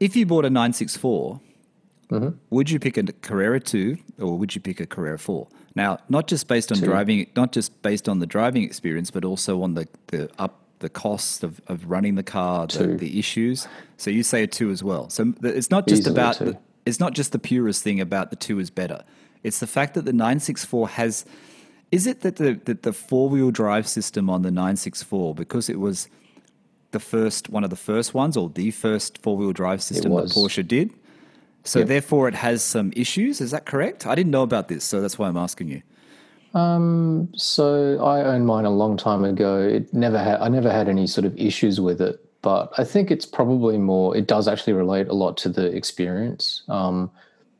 Speaker 1: if you bought a nine six four,
Speaker 2: Mm-hmm.
Speaker 1: would you pick a Carrera two or would you pick a Carrera four? Now, not just based on
Speaker 2: Two.
Speaker 1: driving, not just based on the driving experience, but also on the the up the cost of, of running the car, the, the issues. So you say a two as well. So it's not just
Speaker 2: Easily
Speaker 1: about the, it's not just the purest thing about the two is better. It's the fact that the 964 has. Is it that the that the four wheel drive system on the 964 because it was the first one of the first ones or the first four wheel drive system that. Porsche did? So
Speaker 2: Yep.
Speaker 1: therefore, it has some issues. Is that correct? I didn't know about this, so that's why I'm asking you.
Speaker 2: Um, So I owned mine a long time ago. It never had I never had any sort of issues with it, but I think it's probably more. It does actually relate a lot to the experience. Um,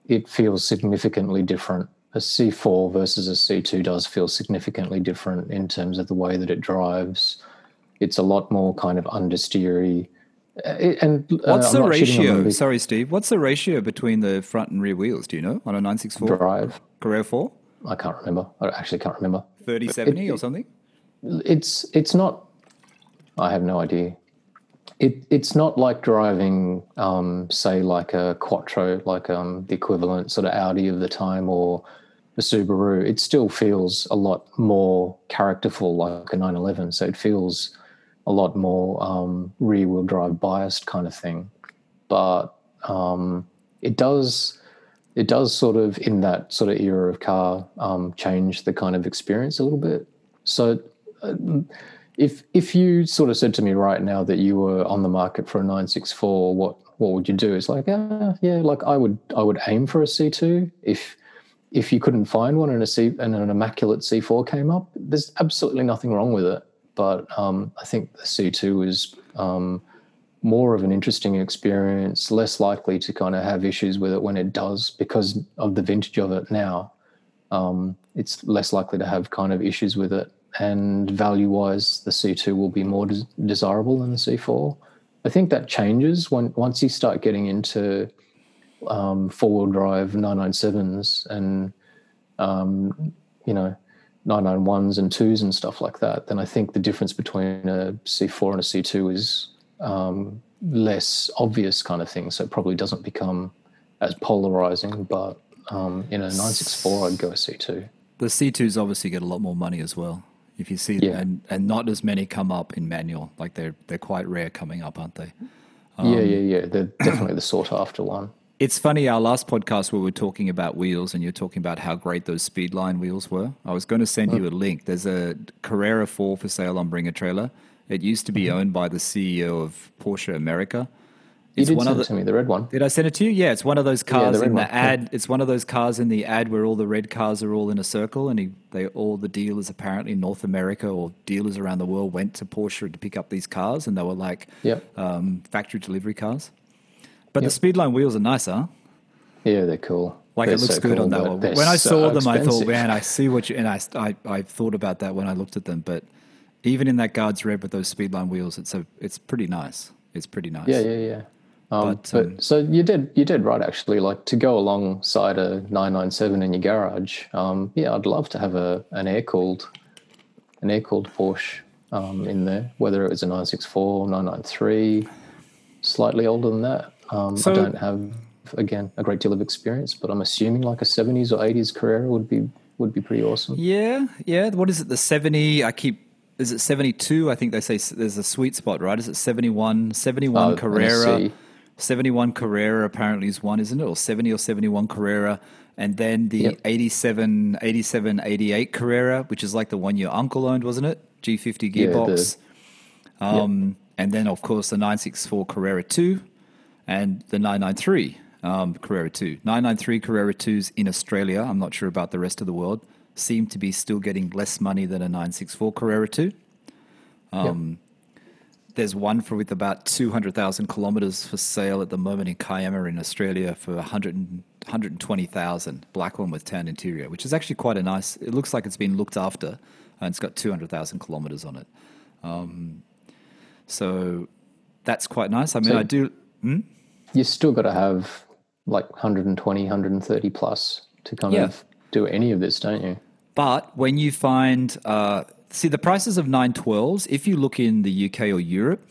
Speaker 2: it feels significantly different. A C4 versus a C2 does feel significantly different in terms of the way that it drives. It's a lot more kind of understeery. Uh, And uh,
Speaker 1: What's
Speaker 2: I'm
Speaker 1: the
Speaker 2: not shitting on them
Speaker 1: ratio? Sorry, Steve. What's the ratio between the front and rear wheels? Do you know on a 964
Speaker 2: drive.
Speaker 1: Carrera 4?
Speaker 2: I can't remember. I actually can't remember.
Speaker 1: 30 70 or something?
Speaker 2: it's it's not i have no idea it it's not like driving um say like a quattro like um the equivalent sort of audi of the time or a subaru. It still feels a lot more characterful like a 911 so it feels a lot more um rear wheel drive biased kind of thing. But um it does it does sort of in that sort of era of car um, change the kind of experience a little bit. So um, if if you sort of said to me right now that you were on the market for a 964, what what would you do? It's like, ah, yeah, like I would I would aim for a C2 if if you couldn't find one and a C and an immaculate C4 came up. There's absolutely nothing wrong with it, but um, I think the C2 is um, more of an interesting experience, less likely to kind of have issues with it when it does because of the vintage of it now. Um, it's less likely to have kind of issues with it. And value wise, the C2 will be more des- desirable than the C4. I think that changes when once you start getting into um, four wheel drive 997s and, um, you know, 991s and twos and stuff like that, then I think the difference between a C4 and a C2 is um, less obvious kind of thing. So it probably doesn't become as polarizing. But um, in a 964, I'd go a C2.
Speaker 1: The C2s obviously get a lot more money as well. If you see them,
Speaker 2: Yeah.
Speaker 1: and, and not as many come up in manual. Like they're they're quite rare coming up, aren't they?
Speaker 2: yeah, um, yeah, yeah. They're definitely the sought after one.
Speaker 1: It's funny, our last podcast where we were talking about wheels and you're talking about how great those Speedline wheels were. I was going to send you oh. a link. There's a Carrera 4 for sale on Bring a Trailer. It used to be mm-hmm. owned by the CEO of Porsche America.
Speaker 2: You
Speaker 1: It's
Speaker 2: did
Speaker 1: one
Speaker 2: send
Speaker 1: of
Speaker 2: it to me, the red one.
Speaker 1: Did I send it to you? Yeah, it's one of those cars
Speaker 2: the
Speaker 1: in the
Speaker 2: one, yeah.
Speaker 1: ad. It's one of those cars in the ad where all the red cars are all in a circle, and he, they all the dealers apparently in North America or dealers around the world went to Porsche to pick up these cars, and they were like
Speaker 2: Yep.
Speaker 1: um, factory delivery cars. But
Speaker 2: Yep.
Speaker 1: the Speedline wheels are nicer.
Speaker 2: Yeah, they're cool.
Speaker 1: Like
Speaker 2: They're
Speaker 1: it looks
Speaker 2: so
Speaker 1: good
Speaker 2: cool,
Speaker 1: on that one. When I
Speaker 2: so
Speaker 1: saw them, I thought, man, I see what you. And I, I, I thought about that when I looked at them. But even in that Guards Red with those Speedline wheels, it's a, it's pretty nice. It's pretty nice.
Speaker 2: Yeah, yeah, yeah. Um,
Speaker 1: But,
Speaker 2: but,
Speaker 1: um,
Speaker 2: so you did you did right actually. Like to go alongside a 997 in your garage. Um, yeah, I'd love to have a an air cooled an air cooled Porsche um, in there. Whether it was a 964, 993, slightly older than that. Um,
Speaker 1: So-
Speaker 2: I don't have again a great deal of experience, but I'm assuming like a 70s or 80s Carrera would be would be pretty awesome.
Speaker 1: Yeah, yeah. What is it? The seventy? I keep. Is it seventy-two? I think they say there's a sweet spot, right? Is it 71? 71
Speaker 2: Uh,
Speaker 1: Carrera.
Speaker 2: See.
Speaker 1: 71 Carrera apparently is one, isn't it? Or 70 or 71 Carrera. And then the
Speaker 2: Yep.
Speaker 1: 87, 87, 88 Carrera, which is like the one your uncle owned, wasn't it? G50
Speaker 2: Yeah, the-
Speaker 1: gearbox. um, And then, of course, the 964 Carrera 2 and the 993 um, Carrera 2. 993 Carrera 2s in Australia, I'm not sure about the rest of the world, seem to be still getting less money than a 964 Carrera 2. Um, There's one for with about 200,000 kilometers for sale at the moment in Kiama in Australia for 100 120,000. Black one with tan interior, which is actually quite a nice. It looks like it's been looked after, and it's got 200,000 kilometers on it. Um, so that's quite nice. I mean,
Speaker 2: So-
Speaker 1: I do.
Speaker 2: you still got to have like 120 130 plus to kind
Speaker 1: Yeah.
Speaker 2: of do any of this don't you
Speaker 1: But when you find, uh, see, the prices of 912s, if you look in the UK or Europe,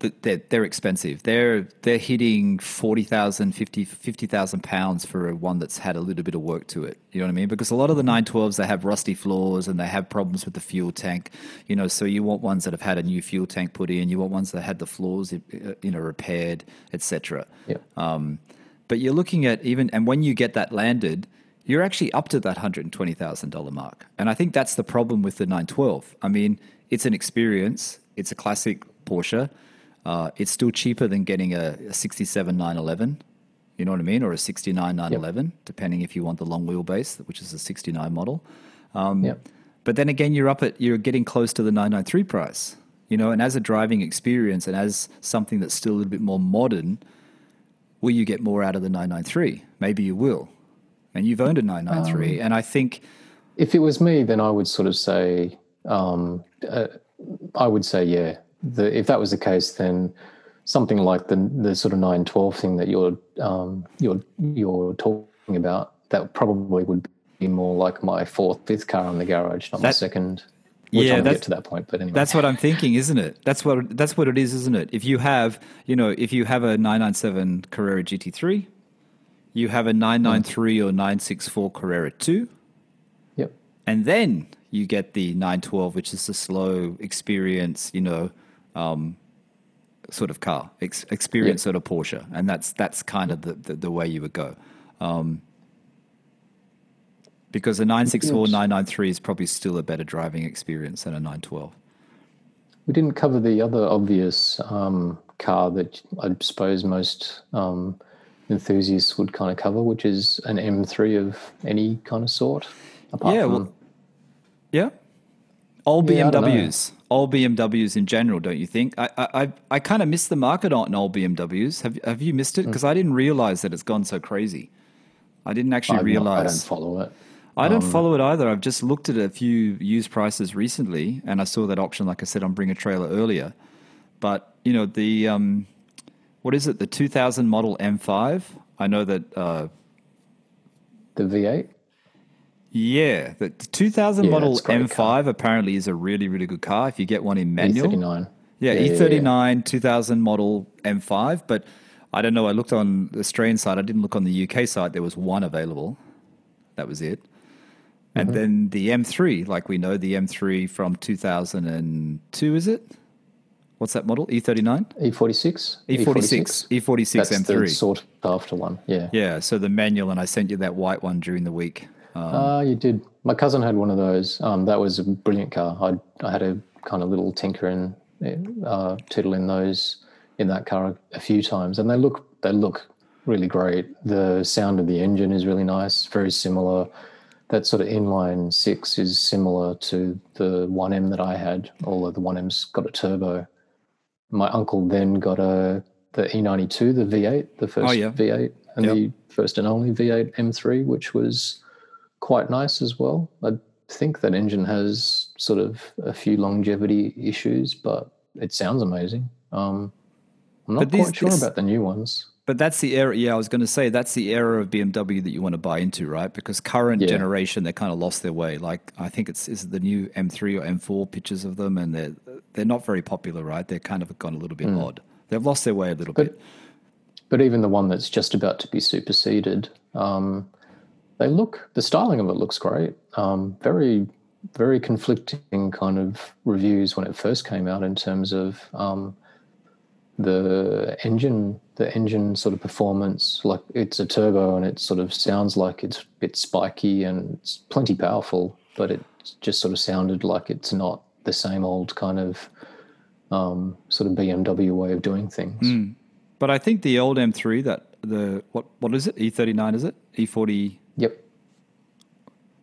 Speaker 1: th- they're, they're expensive. They're they're hitting 40,000, 50 50,000 pounds for a one that's had a little bit of work to it. You know what I mean? Because a lot of the 912s, they have rusty floors and they have problems with the fuel tank. You know, so you want ones that have had a new fuel tank put in. You want ones that had the floors, you know, repaired, etc.
Speaker 2: yeah
Speaker 1: Um, but you're looking at even, and when you get that landed, you're actually up to that $120,000 mark. And I think that's the problem with the 912. I mean, it's an experience, it's a classic Porsche. Uh, it's still cheaper than getting a, a 67 911, you know what I mean? Or a 69 911, depending if you want the long wheelbase, which is a 69 model. Um,
Speaker 2: yeah
Speaker 1: But then again, you're up at you're getting close to the 993 price, you know. And as a driving experience and as something that's still a little bit more modern, will you get more out of the 993? Maybe you will. And you've owned a 993, and I think
Speaker 2: if it was me then i would sort of say um, uh, i would say yeah the, if that was the case then something like the the sort of 912 thing that you're um, you're you're talking about that probably would be more like my fourth fifth car in the garage not my second which
Speaker 1: Yeah, that's-
Speaker 2: get to that point but anyway
Speaker 1: That's what I'm thinking, isn't it? That's what that's what it is, isn't it? If you have, you know, if you have a 997 Carrera GT3, you have a 993 or 964 Carrera 2,
Speaker 2: yep.
Speaker 1: And then you get the 912, which is a slow experience, you know, um, sort of car, ex- experience sort of Porsche, and that's that's kind of the, the, the way you would go. Um, because a 964, 993 is probably still a better driving experience than a 912.
Speaker 2: We didn't cover the other obvious um, car that I suppose most um, enthusiasts would kind of cover, which is an M3 of any kind of sort. Apart
Speaker 1: Yeah,
Speaker 2: from,
Speaker 1: well, Yeah. Old
Speaker 2: Yeah, I don't know.
Speaker 1: BMWs. Old BMWs in general, don't you think? I I, I, kind of miss the market on old BMWs. Have have you missed it?
Speaker 2: Hmm.
Speaker 1: Because I didn't realize that it's gone so crazy. I didn't actually
Speaker 2: I've not- I don't follow it.
Speaker 1: I don't
Speaker 2: Um,
Speaker 1: follow it either. I've just looked at a few used prices recently, and I saw that auction, like I said, on Bring a Trailer earlier. But you know the um, what is it? The 2000 model M5. I know that. Uh,
Speaker 2: The V8.
Speaker 1: yeah, the 2000
Speaker 2: Yeah,
Speaker 1: model
Speaker 2: it's a great
Speaker 1: M5
Speaker 2: car.
Speaker 1: apparently is a really really good car if you get one in manual.
Speaker 2: E39.
Speaker 1: Yeah,
Speaker 2: yeah,
Speaker 1: E39 2000 model M5, but I don't know. I looked on the Australian side. I didn't look on the UK side. There was one available. That was it. And
Speaker 2: Mm-hmm.
Speaker 1: then the M3, like we know, the M3 from 2002, is it? What's that model? E39?
Speaker 2: E46.
Speaker 1: E46. E46
Speaker 2: That's the
Speaker 1: M3.
Speaker 2: sought after one. Yeah.
Speaker 1: Yeah, so the manual, and I sent you that white one during the week. Um,
Speaker 2: Ah, you did. My cousin had one of those. Um, that was a brilliant car. I I had a kind of little tinker and uh, in those in that car a few times, and they look they look really great. The sound of the engine is really nice, very similar. That sort of inline six is similar to the 1M that I had, although the 1M's got a turbo. My uncle then got a the E92, the V8, the first
Speaker 1: Oh, yeah.
Speaker 2: V8, and
Speaker 1: Yep.
Speaker 2: the first and only V8 M3, which was quite nice as well. I think that engine has sort of a few longevity issues, but it sounds amazing. Um, I'm not
Speaker 1: these-
Speaker 2: quite sure
Speaker 1: this-
Speaker 2: about the new ones.
Speaker 1: But that's the era. Yeah, I was going to say that's the era of BMW that you want to buy into, right? Because current
Speaker 2: Yeah.
Speaker 1: generation, they kind of lost their way. Like I think it's is it the new M3 or M4 pictures of them, and they're they're not very popular, right? They're kind of gone a little bit odd. They've lost their way a little.
Speaker 2: But-
Speaker 1: bit.
Speaker 2: But even the one that's just about to be superseded, um, they look the styling of it looks great. Um, very, very conflicting kind of reviews when it first came out in terms of um, the engine, the engine sort of performance. Like it's a turbo and it sort of sounds like it's a bit spiky and it's plenty powerful, but it just sort of sounded like it's not the same old kind of um, sort of BMW way of doing things.
Speaker 1: But I think the old M3, that the what what is it? E39 is it? E40.
Speaker 2: Yep.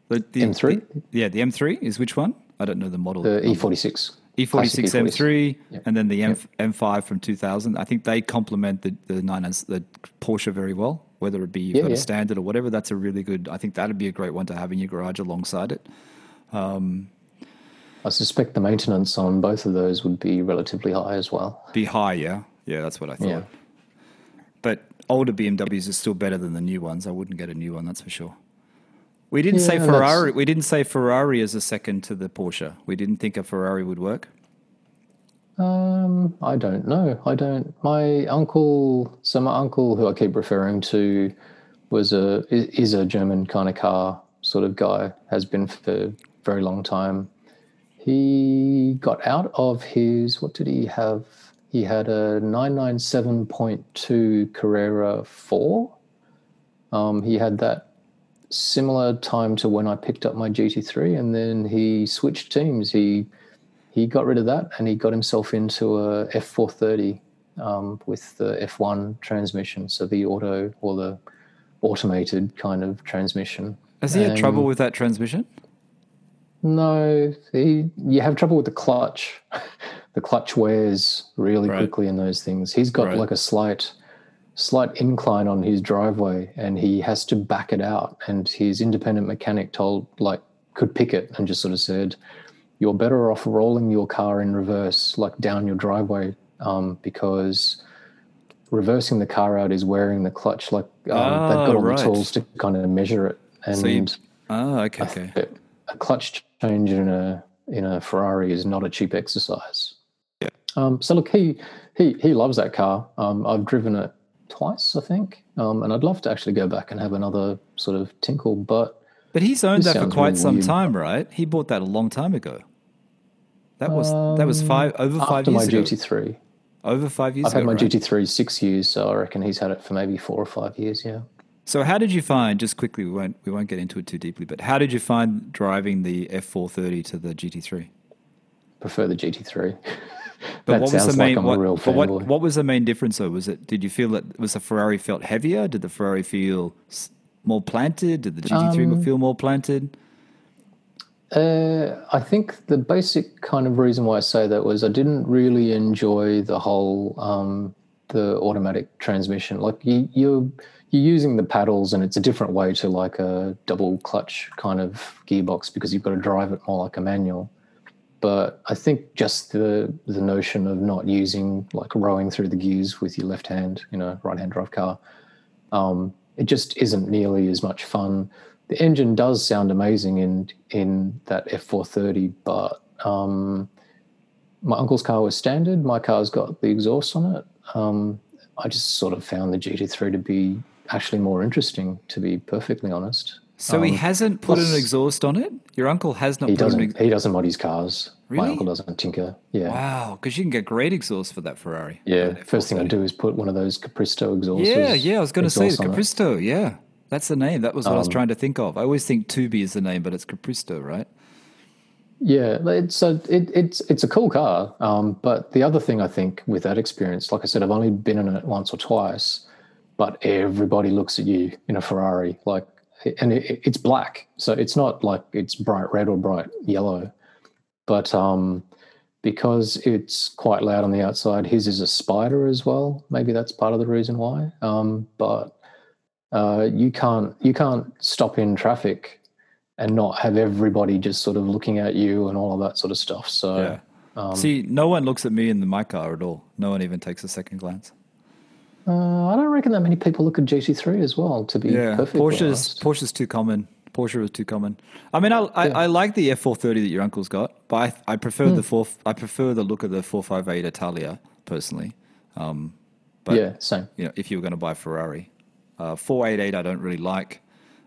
Speaker 1: The, the
Speaker 2: M3?
Speaker 1: the- yeah, the M3 is which one? I don't know the model.
Speaker 2: The E E46.
Speaker 1: E46
Speaker 2: Classic
Speaker 1: M3
Speaker 2: Yep.
Speaker 1: and then the M, M5 from 2000. I think they complement the the nine the Porsche very well. Whether it be you've
Speaker 2: Yeah,
Speaker 1: got
Speaker 2: yeah.
Speaker 1: a standard or whatever, that's a really good. I think that'd be a great one to have in your garage alongside it.
Speaker 2: I suspect the maintenance on both of those would be relatively high as well.
Speaker 1: Be high, yeah, yeah. That's what I thought.
Speaker 2: Yeah.
Speaker 1: But older BMWs are still better than the new ones. I wouldn't get a new one, that's for sure. We didn't say
Speaker 2: Yeah, that's-
Speaker 1: Ferrari. We didn't say Ferrari as a second to the Porsche. We didn't think a Ferrari would work.
Speaker 2: Um, I don't know. I don't. My uncle, so my uncle, who I keep referring to, was a is a German kind of car sort of guy. Has been for a very long time. He got out of his. What did he have? He had a nine nine seven point two Carrera four. Um, he had that similar time to when I picked up my GT3, and then he switched teams. He he got rid of that and he got himself into a F430 um, with the F1 transmission, so the auto or the automated kind of transmission.
Speaker 1: Has he had trouble with that transmission?
Speaker 2: No, he, you have trouble with the clutch. the clutch wears really
Speaker 1: Right.
Speaker 2: quickly in those things. He's got
Speaker 1: Right.
Speaker 2: like a slight slight incline on his driveway and he has to back it out and his independent mechanic told like could pick it and just sort of said you're better off rolling your car in reverse like down your driveway um, because reversing the car out is wearing the clutch like um,
Speaker 1: Ah,
Speaker 2: they've got all
Speaker 1: right.
Speaker 2: the tools to kind of measure it and
Speaker 1: So you, oh, okay, okay.
Speaker 2: A clutch change in a in a Ferrari is not a cheap exercise.
Speaker 1: Yeah.
Speaker 2: Um, so look, he he he loves that car. Um, I've driven it twice, I think, um, and I'd love to actually go back and have another sort of tinkle. But
Speaker 1: But he's owned that for quite some
Speaker 2: weird.
Speaker 1: time, right? He bought that a long time ago. That was that was five over five
Speaker 2: Um, after
Speaker 1: years
Speaker 2: my
Speaker 1: ago.
Speaker 2: GT3,
Speaker 1: Over five years
Speaker 2: I've had my
Speaker 1: right?
Speaker 2: GT3 six years, so I reckon he's had it for maybe four or five years. Yeah.
Speaker 1: So how did you find? Just quickly, we won't we won't get into it too deeply. But how did you find driving the F430 to the GT3?
Speaker 2: Prefer the GT3.
Speaker 1: But what was the main?
Speaker 2: like
Speaker 1: what,
Speaker 2: real
Speaker 1: but what, what was the main difference? Though was it? Did you feel that was the Ferrari felt heavier? Did the Ferrari feel more planted? Did the GT3
Speaker 2: Um,
Speaker 1: feel more planted?
Speaker 2: Uh, I think the basic kind of reason why I say that was I didn't really enjoy the whole um, the automatic transmission. Like you, you're you're using the paddles, and it's a different way to like a double clutch kind of gearbox because you've got to drive it more like a manual. But I think just the the notion of not using like rowing through the gears with your left hand, you know, right hand drive car, um, it just isn't nearly as much fun. The engine does sound amazing in in that F430, but um, my uncle's car was standard. My car's got the exhaust on it. Um, I just sort of found the GT3 to be actually more interesting, to be perfectly honest.
Speaker 1: So he
Speaker 2: um,
Speaker 1: hasn't put an exhaust on it. Your uncle has not
Speaker 2: He doesn't.
Speaker 1: ex-
Speaker 2: He doesn't mod his cars.
Speaker 1: Really?
Speaker 2: My uncle doesn't tinker. Yeah.
Speaker 1: Wow, because you can get great exhaust for that Ferrari.
Speaker 2: Yeah. First thing I
Speaker 1: F430.
Speaker 2: do is put one of those Capristo exhausts.
Speaker 1: Yeah, yeah. I was going to say. Capristo. Yeah, that's the name. That was what I was
Speaker 2: Um,
Speaker 1: trying to think of. I always think Tubi is the name, but it's Capristo, right?
Speaker 2: Yeah, it's a it, it's it's a cool car. Um, but the other thing I think with that experience, like I said, I've only been in it once or twice, but everybody looks at you in a Ferrari, like, and it, it's black, so it's not like it's bright red or bright yellow, but um, because it's quite loud on the outside, his is a spider as well. Maybe that's part of the reason why. Um, but uh, you can't you can't stop in traffic and not have everybody just sort of looking at you and all of that sort of stuff. So,
Speaker 1: Yeah.
Speaker 2: um,
Speaker 1: See, no one looks at me in the, my car at all. No one even takes a second glance.
Speaker 2: Uh, I don't reckon that many people look at GT3 as well. To be
Speaker 1: Yeah,
Speaker 2: perfectly
Speaker 1: Porsche's
Speaker 2: honest.
Speaker 1: Porsche's too common. Porsche is too common. I mean, I I, I like the F430 that your uncle's got, but I, I prefer
Speaker 2: Hmm.
Speaker 1: the four. I prefer the look of the 458 Italia personally. Um, but
Speaker 2: yeah, same.
Speaker 1: you know, if you were going to buy a Ferrari, uh, 488 I don't really like.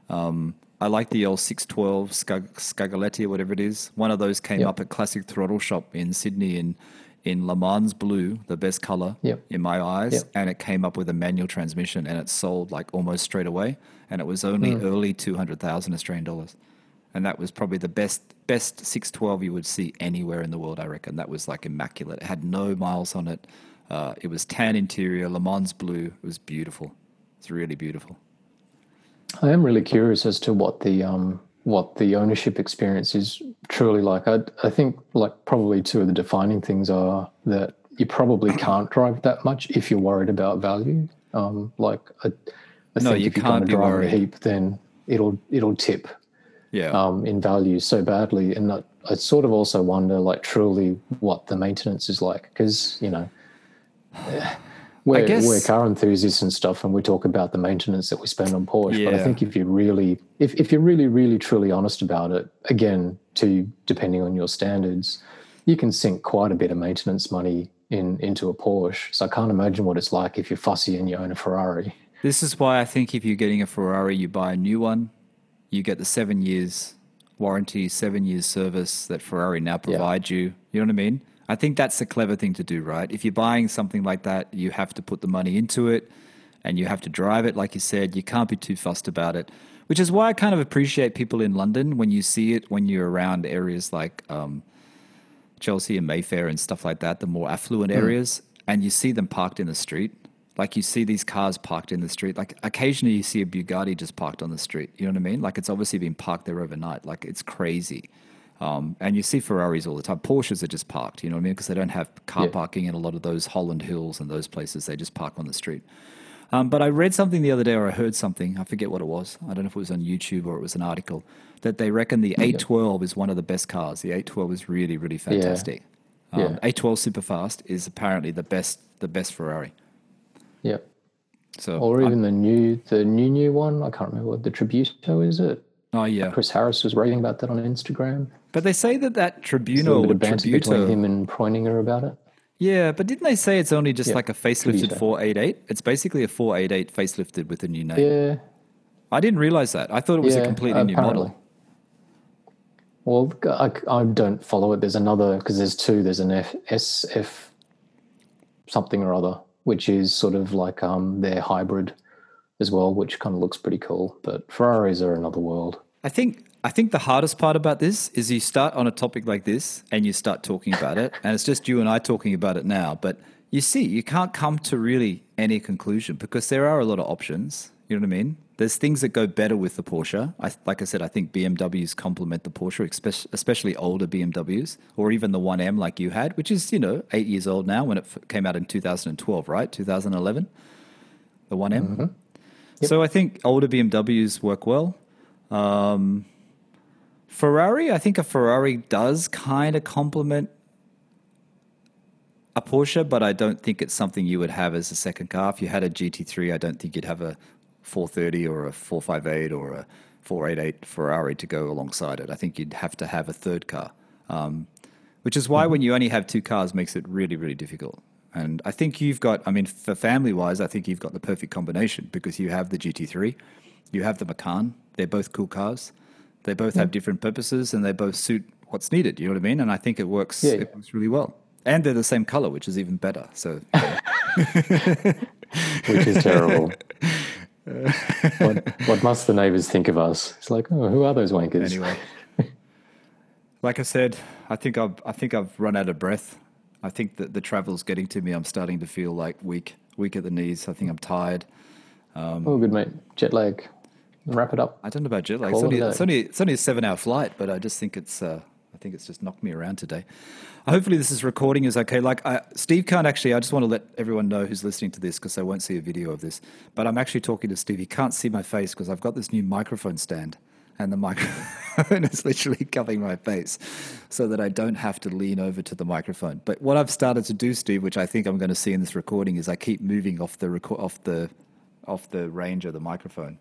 Speaker 1: Um, I like the L612 Scag- Scagaletti or whatever it is. One of those came
Speaker 2: Yep.
Speaker 1: up at Classic Throttle Shop in Sydney in in Le Mans blue, the best color
Speaker 2: Yep.
Speaker 1: in my eyes,
Speaker 2: Yep.
Speaker 1: and it came up with a manual transmission and it sold like almost straight away, and it was only
Speaker 2: Hmm.
Speaker 1: early 200,000 Australian dollars. And that was probably the best best 612 you would see anywhere in the world, I reckon. That was like immaculate. It had no miles on it. Uh, it was tan interior, Le Mans blue. It was beautiful. It's really beautiful.
Speaker 2: I am really curious as to what the um what the ownership experience is truly like. I I think like probably two of the defining things are that you probably can't drive that much if you're worried about value. Um, like I, I
Speaker 1: No,
Speaker 2: think
Speaker 1: you
Speaker 2: if you're going to drive a heap, then it'll it'll tip
Speaker 1: Yeah.
Speaker 2: um, in value so badly. And I, I sort of also wonder, like, truly what the maintenance is like, because you know, we're,
Speaker 1: guess-
Speaker 2: we're car enthusiasts and stuff, and we talk about the maintenance that we spend on Porsche. But I think if you really, if if you're really, really, truly honest about it, again, to depending on your standards, you can sink quite a bit of maintenance money in into a Porsche. So I can't imagine what it's like if you're fussy and you own a Ferrari.
Speaker 1: This is why I think if you're getting a Ferrari, you buy a new one, you get the seven years warranty, seven years service that Ferrari now provides you. You know what I mean? I think that's the clever thing to do, right? If you're buying something like that, you have to put the money into it and you have to drive it, like you said. You can't be too fussed about it, which is why I kind of appreciate people in London when you see it when you're around areas like um, Chelsea and Mayfair and stuff like that, the more affluent areas, and you see them parked in the street. Like you see these cars parked in the street. Like occasionally you see a Bugatti just parked on the street. You know what I mean? Like it's obviously been parked there overnight. Like it's crazy. Um, and you see Ferraris all the time. Porsches are just parked. You know what I mean? Because they don't have car
Speaker 2: Yeah.
Speaker 1: parking in a lot of those Holland Hills and those places. They just park on the street. Um, but I read something the other day, or I heard something. I forget what it was. I don't know if it was on YouTube or it was an article that they reckon the 812 is one of the best cars. The 812 is really, really fantastic. Um,
Speaker 2: Yeah.
Speaker 1: 812 Superfast is apparently the best, the best Ferrari.
Speaker 2: Yeah.
Speaker 1: So,
Speaker 2: Or
Speaker 1: I-
Speaker 2: even the new, the new new one. I can't remember what the Tributo is. It
Speaker 1: oh yeah.
Speaker 2: Chris Harris was raving about that on Instagram.
Speaker 1: But they say that that
Speaker 2: tribunal a
Speaker 1: or
Speaker 2: bit of banter between him and Preuninger about it.
Speaker 1: yeah. But didn't they say it's only just
Speaker 2: Yeah,
Speaker 1: like a facelifted 488? It's basically a 488 facelifted with a new name.
Speaker 2: Yeah,
Speaker 1: I didn't realize that. I thought it was a
Speaker 2: yeah,
Speaker 1: completely new
Speaker 2: apparently.
Speaker 1: model.
Speaker 2: Well, I, I don't follow it. There's another because there's two. There's an F, SF something or other, which is sort of like um their hybrid as well, which kind of looks pretty cool. But Ferraris are another world.
Speaker 1: I think I think the hardest part about this is you start on a topic like this and you start talking about it, and it's just you and I talking about it now. But you see, you can't come to really any conclusion because there are a lot of options. You know what I mean? There's things that go better with the Porsche. I, like I said, I think BMWs complement the Porsche, especially, older BMWs, or even the 1M like you had, which is you know eight years old now when it f- came out in 2012, right? 2011, the 1M. So I think older BMWs work well. Um, Ferrari, I think a Ferrari does kind of complement a Porsche, but I don't think it's something you would have as a second car. If you had a GT3, I don't think you'd have a 430 or a 458 or a 488 Ferrari to go alongside it. I think you'd have to have a third car, um, which is why when you only have two cars makes it really, really difficult. And I think you've got, I mean, for family wise, I think you've got the perfect combination because you have the GT3, you have the Macan. They're both cool cars. They both have mm. different purposes and they both suit what's needed. You know what I mean? And I think it works,
Speaker 2: Yeah.
Speaker 1: it works really well. And they're the same color, which is even better. So,
Speaker 2: which is terrible. what, what must the neighbors think of us? It's like, oh, who are those wankers?
Speaker 1: anyway. Like I said, I think I've I think I've run out of breath. I think that the travel's getting to me. I'm starting to feel like weak, weak at the knees. I think I'm tired.
Speaker 2: Um, oh, good mate. Jet lag. Wrap it up.
Speaker 1: I don't know about jet lag. It's only,
Speaker 2: a
Speaker 1: it's only it's only a seven hour flight, but I just think it's uh, I think it's just knocked me around today. Hopefully, this is recording is okay. Like I, Steve can't actually. I just want to let everyone know who's listening to this because they won't see a video of this. But I'm actually talking to Steve. He can't see my face because I've got this new microphone stand, and the microphone is literally covering my face, so that I don't have to lean over to the microphone. But what I've started to do, Steve, which I think I'm going to see in this recording, is I keep moving off the reco- off the off the range of the microphone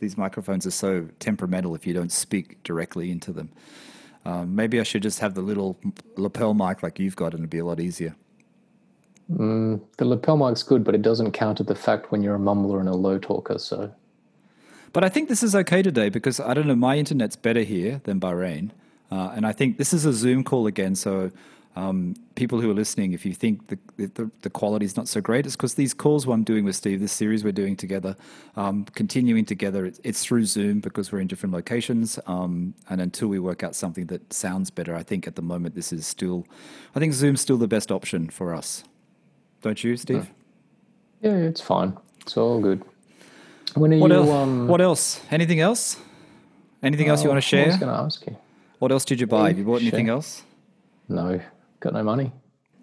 Speaker 1: these microphones are so temperamental if you don't speak directly into them. Um, maybe I should just have the little lapel mic like you've got and it'd be a lot easier.
Speaker 2: The lapel mic's good, but it doesn't counter the fact when you're a mumbler and a low talker. So
Speaker 1: But I think this is okay today because I don't know, my internet's better here than Bahrain. Uh, and I think this is a Zoom call again. So um, people who are listening, if you think the, the, the quality is not so great, it's because these calls I'm doing with Steve, this series we're doing together, um, continuing together, it's, it's through Zoom because we're in different locations. Um, and until we work out something that sounds better, I think at the moment this is still, I think Zoom's still the best option for us. Don't you, Steve?
Speaker 2: yeah, it's fine. It's all good. When are
Speaker 1: What
Speaker 2: you?
Speaker 1: else?
Speaker 2: Um,
Speaker 1: what else? Anything else? Anything else you
Speaker 2: oh,
Speaker 1: want to share?
Speaker 2: I was going to ask you.
Speaker 1: What else did you buy? Have you bought anything
Speaker 2: share.
Speaker 1: else?
Speaker 2: No, got no money.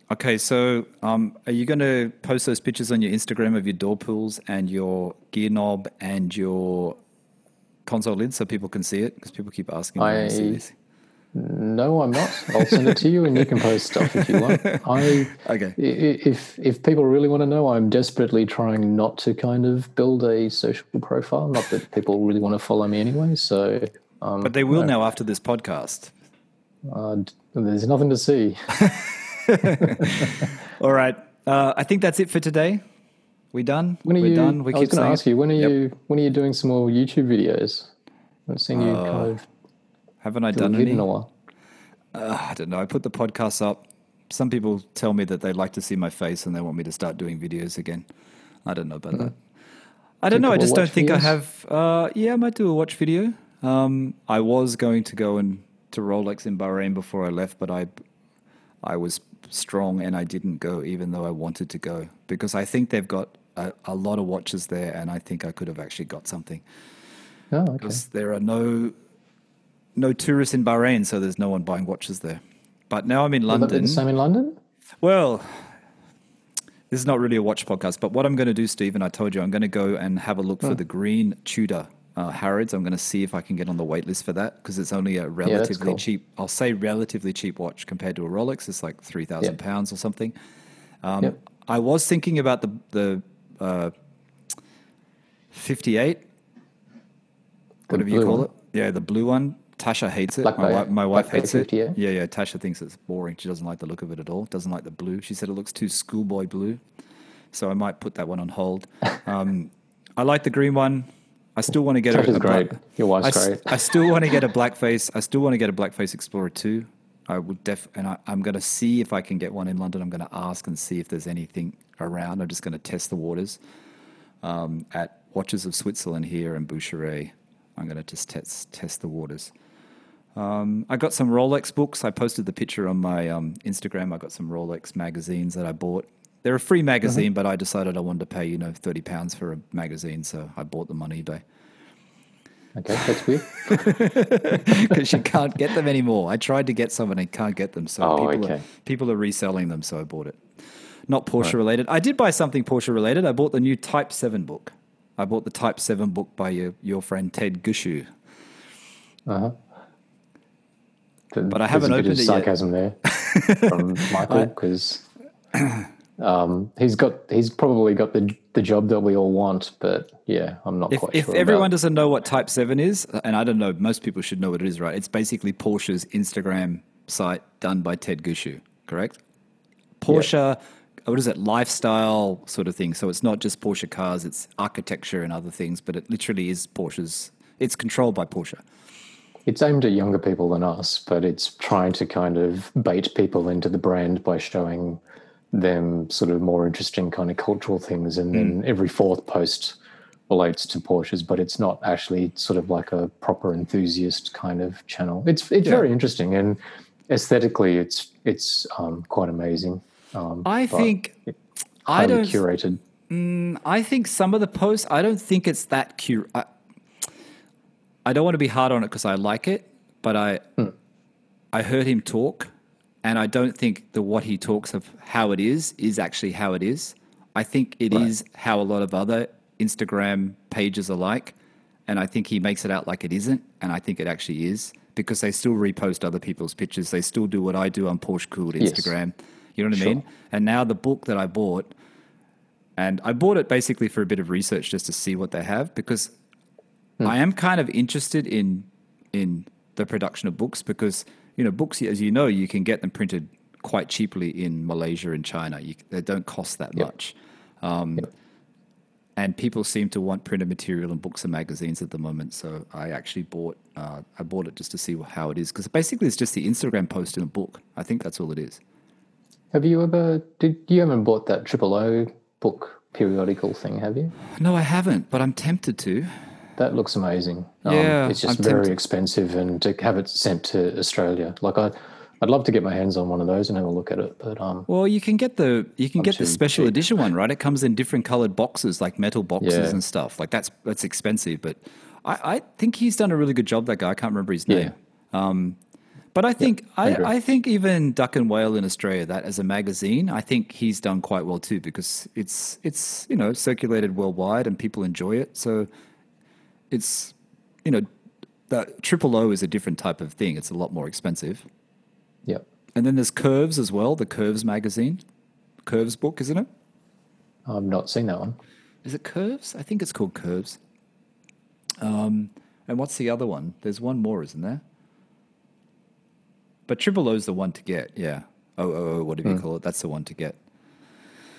Speaker 1: Okay, so um, are you going to post those pictures on your Instagram of your door pulls and your gear knob and your console lid so people can see it? Because people keep asking me to see
Speaker 2: I-
Speaker 1: this.
Speaker 2: No, I'm not. I'll send it to you, and you can post stuff if you want. I
Speaker 1: Okay.
Speaker 2: if if people really want to know, I'm desperately trying not to kind of build a social profile. Not that people really want to follow me anyway. So, um,
Speaker 1: But they will now after this podcast.
Speaker 2: Uh, there's nothing to see.
Speaker 1: All right. Uh, I think that's it for today. We done?
Speaker 2: When are
Speaker 1: We're
Speaker 2: you?
Speaker 1: done. We
Speaker 2: I was going to ask you when are
Speaker 1: Yep.
Speaker 2: you when are you doing some more YouTube videos? I haven't seen you
Speaker 1: Uh,
Speaker 2: kind of
Speaker 1: Haven't I done any?
Speaker 2: in a while.
Speaker 1: Uh, I don't know. I put the podcast up. Some people tell me that they like to see my face and they want me to start doing videos again. I don't know about that. I don't
Speaker 2: Do
Speaker 1: know. I just don't
Speaker 2: watch
Speaker 1: think I have. Uh, yeah, I might do a watch video. Um, I was going to go and to Rolex in Bahrain before I left, but I, I was strong and I didn't go, even though I wanted to go because I think they've got a, a lot of watches there, and I think I could have actually got something
Speaker 2: Oh, okay.
Speaker 1: because there are no no tourists in Bahrain, so there's no one buying watches there. But now I'm in
Speaker 2: Will
Speaker 1: London.
Speaker 2: the same in London?
Speaker 1: Well, this is not really a watch podcast, but what I'm going to do, Steve, and I told you, I'm going to go and have a look for oh. the green Tudor uh, Harrods. I'm going to see if I can get on the wait list for that because it's only a relatively
Speaker 2: cool.
Speaker 1: cheap, I'll say relatively cheap watch compared to a Rolex. It's like 3,000
Speaker 2: Yep.
Speaker 1: pounds or something. Um,
Speaker 2: Yep.
Speaker 1: I was thinking about the, the uh, 58, whatever you call
Speaker 2: one?
Speaker 1: it. Yeah, the blue one. Tasha hates it.
Speaker 2: Black
Speaker 1: my, wife, my wife hates it.
Speaker 2: 58?
Speaker 1: Yeah, yeah. Tasha thinks it's boring. She doesn't like the look of it at all. Doesn't like the blue. She said it looks too schoolboy blue. So I might put that one on hold. Um, I like the green one. I still want to get a,
Speaker 2: Tasha's
Speaker 1: a black-
Speaker 2: great. Your wife's
Speaker 1: I,
Speaker 2: great.
Speaker 1: I still want to get a blackface. I still want to get a black face Explorer too. I would def and I, I'm going to see if I can get one in London. I'm going to ask and see if there's anything around. I'm just going to test the waters um, at Watches of Switzerland here in Boucheray. I'm going to just test test the waters. Um, I got some Rolex books. I posted the picture on my um, Instagram. I got some Rolex magazines that I bought. They're a free magazine, but I decided I wanted to pay you know thirty pounds for a magazine, so I bought them on eBay
Speaker 2: Okay, that's weird.
Speaker 1: because you can't get them anymore. I tried to get some and I can't get them, so
Speaker 2: Oh,
Speaker 1: people are, people are reselling them. So I bought it. Not Porsche related. I did buy something Porsche related. I bought the new Type Seven book. I bought the Type Seven book by your your friend Ted Gushue.
Speaker 2: Uh-huh.
Speaker 1: But I haven't
Speaker 2: a bit
Speaker 1: opened
Speaker 2: of
Speaker 1: it yet.
Speaker 2: sarcasm there from Michael because um, he's got he's probably got the the job that we all want, but yeah, I'm not
Speaker 1: If,
Speaker 2: quite
Speaker 1: if
Speaker 2: sure.
Speaker 1: everyone
Speaker 2: about.
Speaker 1: doesn't know what Type 7 is, and I don't know, most people should know what it is, right? It's basically Porsche's Instagram site done by Ted Gushue, correct? Porsche, what is it, lifestyle sort of thing. So it's not just Porsche cars, it's architecture and other things, but it literally is Porsche's, it's controlled by Porsche.
Speaker 2: It's aimed at younger people than us, but it's trying to kind of bait people into the brand by showing them sort of more interesting kind of cultural things. And then every fourth post relates to Porsches, but it's not actually sort of like a proper enthusiast kind of channel. It's it's
Speaker 1: Yeah.
Speaker 2: very interesting and aesthetically, it's it's um, quite amazing. Um,
Speaker 1: I think I
Speaker 2: highly
Speaker 1: don't.
Speaker 2: curated.
Speaker 1: I think some of the posts. I don't think it's that cute. I, I don't want to be hard on it because I like it, but I I heard him talk, and I don't think the what he talks of how it is is actually how it is. I think it is
Speaker 2: Right.
Speaker 1: how a lot of other Instagram pages are like, and I think he makes it out like it isn't, and I think it actually is because they still repost other people's pictures. They still do what I do on Porsche Cooled
Speaker 2: Yes.
Speaker 1: Instagram. You know what I mean? And now the book that I bought, and I bought it basically for a bit of research just to see what they have because hmm. I am kind of interested in in the production of books because you know books as you know you can get them printed quite cheaply in Malaysia and China. You, they don't cost that
Speaker 2: Yep.
Speaker 1: much. Um, And people seem to want printed material in books and magazines at the moment. So I actually bought uh, I bought it just to see how it is because basically it's just the Instagram post in a book. I think that's all it is.
Speaker 2: Have you ever did you haven't bought that Triple O book periodical thing? Have you?
Speaker 1: No, I haven't, but I'm tempted to.
Speaker 2: That looks amazing.
Speaker 1: Yeah,
Speaker 2: it's just
Speaker 1: I'm
Speaker 2: very
Speaker 1: tempted.
Speaker 2: expensive, and to have it sent to Australia, like I, I'd love to get my hands on one of those and have a look at it. But um,
Speaker 1: Well, you can get the you can
Speaker 2: I'm
Speaker 1: get the special
Speaker 2: cheap.
Speaker 1: edition one, right? It comes in different colored boxes, like metal boxes
Speaker 2: Yeah.
Speaker 1: and stuff. Like that's that's expensive, but I, I think he's done a really good job. That guy, I can't remember his name. Um, but I think
Speaker 2: I.
Speaker 1: I think even Duck and Whale in Australia, that as a magazine, I think he's done quite well too because it's it's you know circulated worldwide and people enjoy it. So it's you know that triple O is a different type of thing. It's a lot more expensive.
Speaker 2: yeah,
Speaker 1: And then there's Curves as well, the Curves magazine, Curves book, isn't it?
Speaker 2: I've not seen that one.
Speaker 1: Is it Curves? I think it's called Curves. Um, and what's the other one? There's one more, isn't there? But Triple O is the one to get, yeah. Oh, oh, oh whatever you call it, that's the one to get.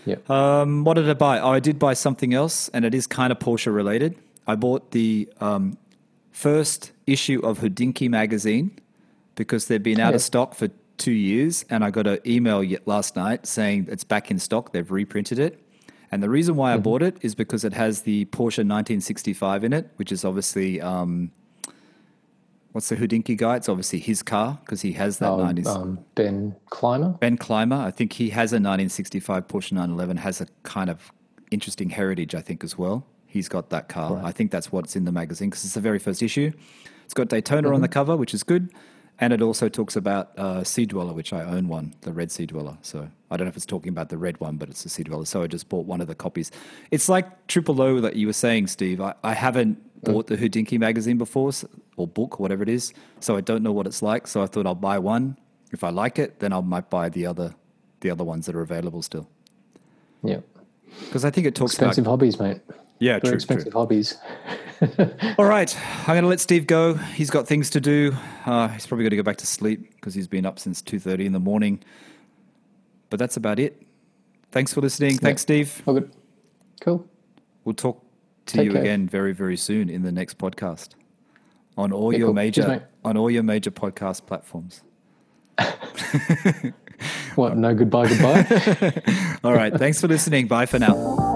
Speaker 2: Yeah,
Speaker 1: Um, what did I buy? Oh, I did buy something else, and it is kind of Porsche related. I bought the um, first issue of Hodinkee magazine because they've been out
Speaker 2: Yeah.
Speaker 1: of stock for two years, and I got an email last night saying it's back in stock. They've reprinted it, and the reason why I bought it is because it has the Porsche 1965 in it, which is obviously um, what's the Hodinkee guy? It's obviously his car because he has that
Speaker 2: Oh,
Speaker 1: 90s.
Speaker 2: um, Ben Clymer.
Speaker 1: Ben Clymer, I think he has a 1965 Porsche 911, has a kind of interesting heritage, I think, as well. He's got that car. I think that's what's in the magazine because it's the very first issue. It's got Daytona on the cover, which is good. And it also talks about uh, Sea Dweller, which I own one, the red Sea Dweller. So I don't know if it's talking about the red one, but it's the Sea Dweller. So I just bought one of the copies. It's like Triple O that you were saying, Steve. I, I haven't bought the Hodinkee magazine before, or book, whatever it is. So I don't know what it's like. So I thought I'll buy one. If I like it, then I might buy the other, the other ones that are available still.
Speaker 2: Yeah,
Speaker 1: Because I think it talks
Speaker 2: expensive
Speaker 1: about
Speaker 2: hobbies, mate.
Speaker 1: Yeah, true, true.
Speaker 2: hobbies.
Speaker 1: All right, I'm going to let Steve go. He's got things to do. Uh, he's probably going to go back to sleep because he's been up since two thirty in the morning. But that's about it. Thanks for listening. Thanks, Steve.
Speaker 2: All good. Cool.
Speaker 1: We'll talk to
Speaker 2: Take
Speaker 1: you
Speaker 2: care.
Speaker 1: again very, very soon in the next podcast on all
Speaker 2: Yeah,
Speaker 1: your
Speaker 2: cool.
Speaker 1: major
Speaker 2: Cheers,
Speaker 1: on all your major podcast platforms.
Speaker 2: What? No goodbye, goodbye.
Speaker 1: All right, thanks for listening. Bye for now.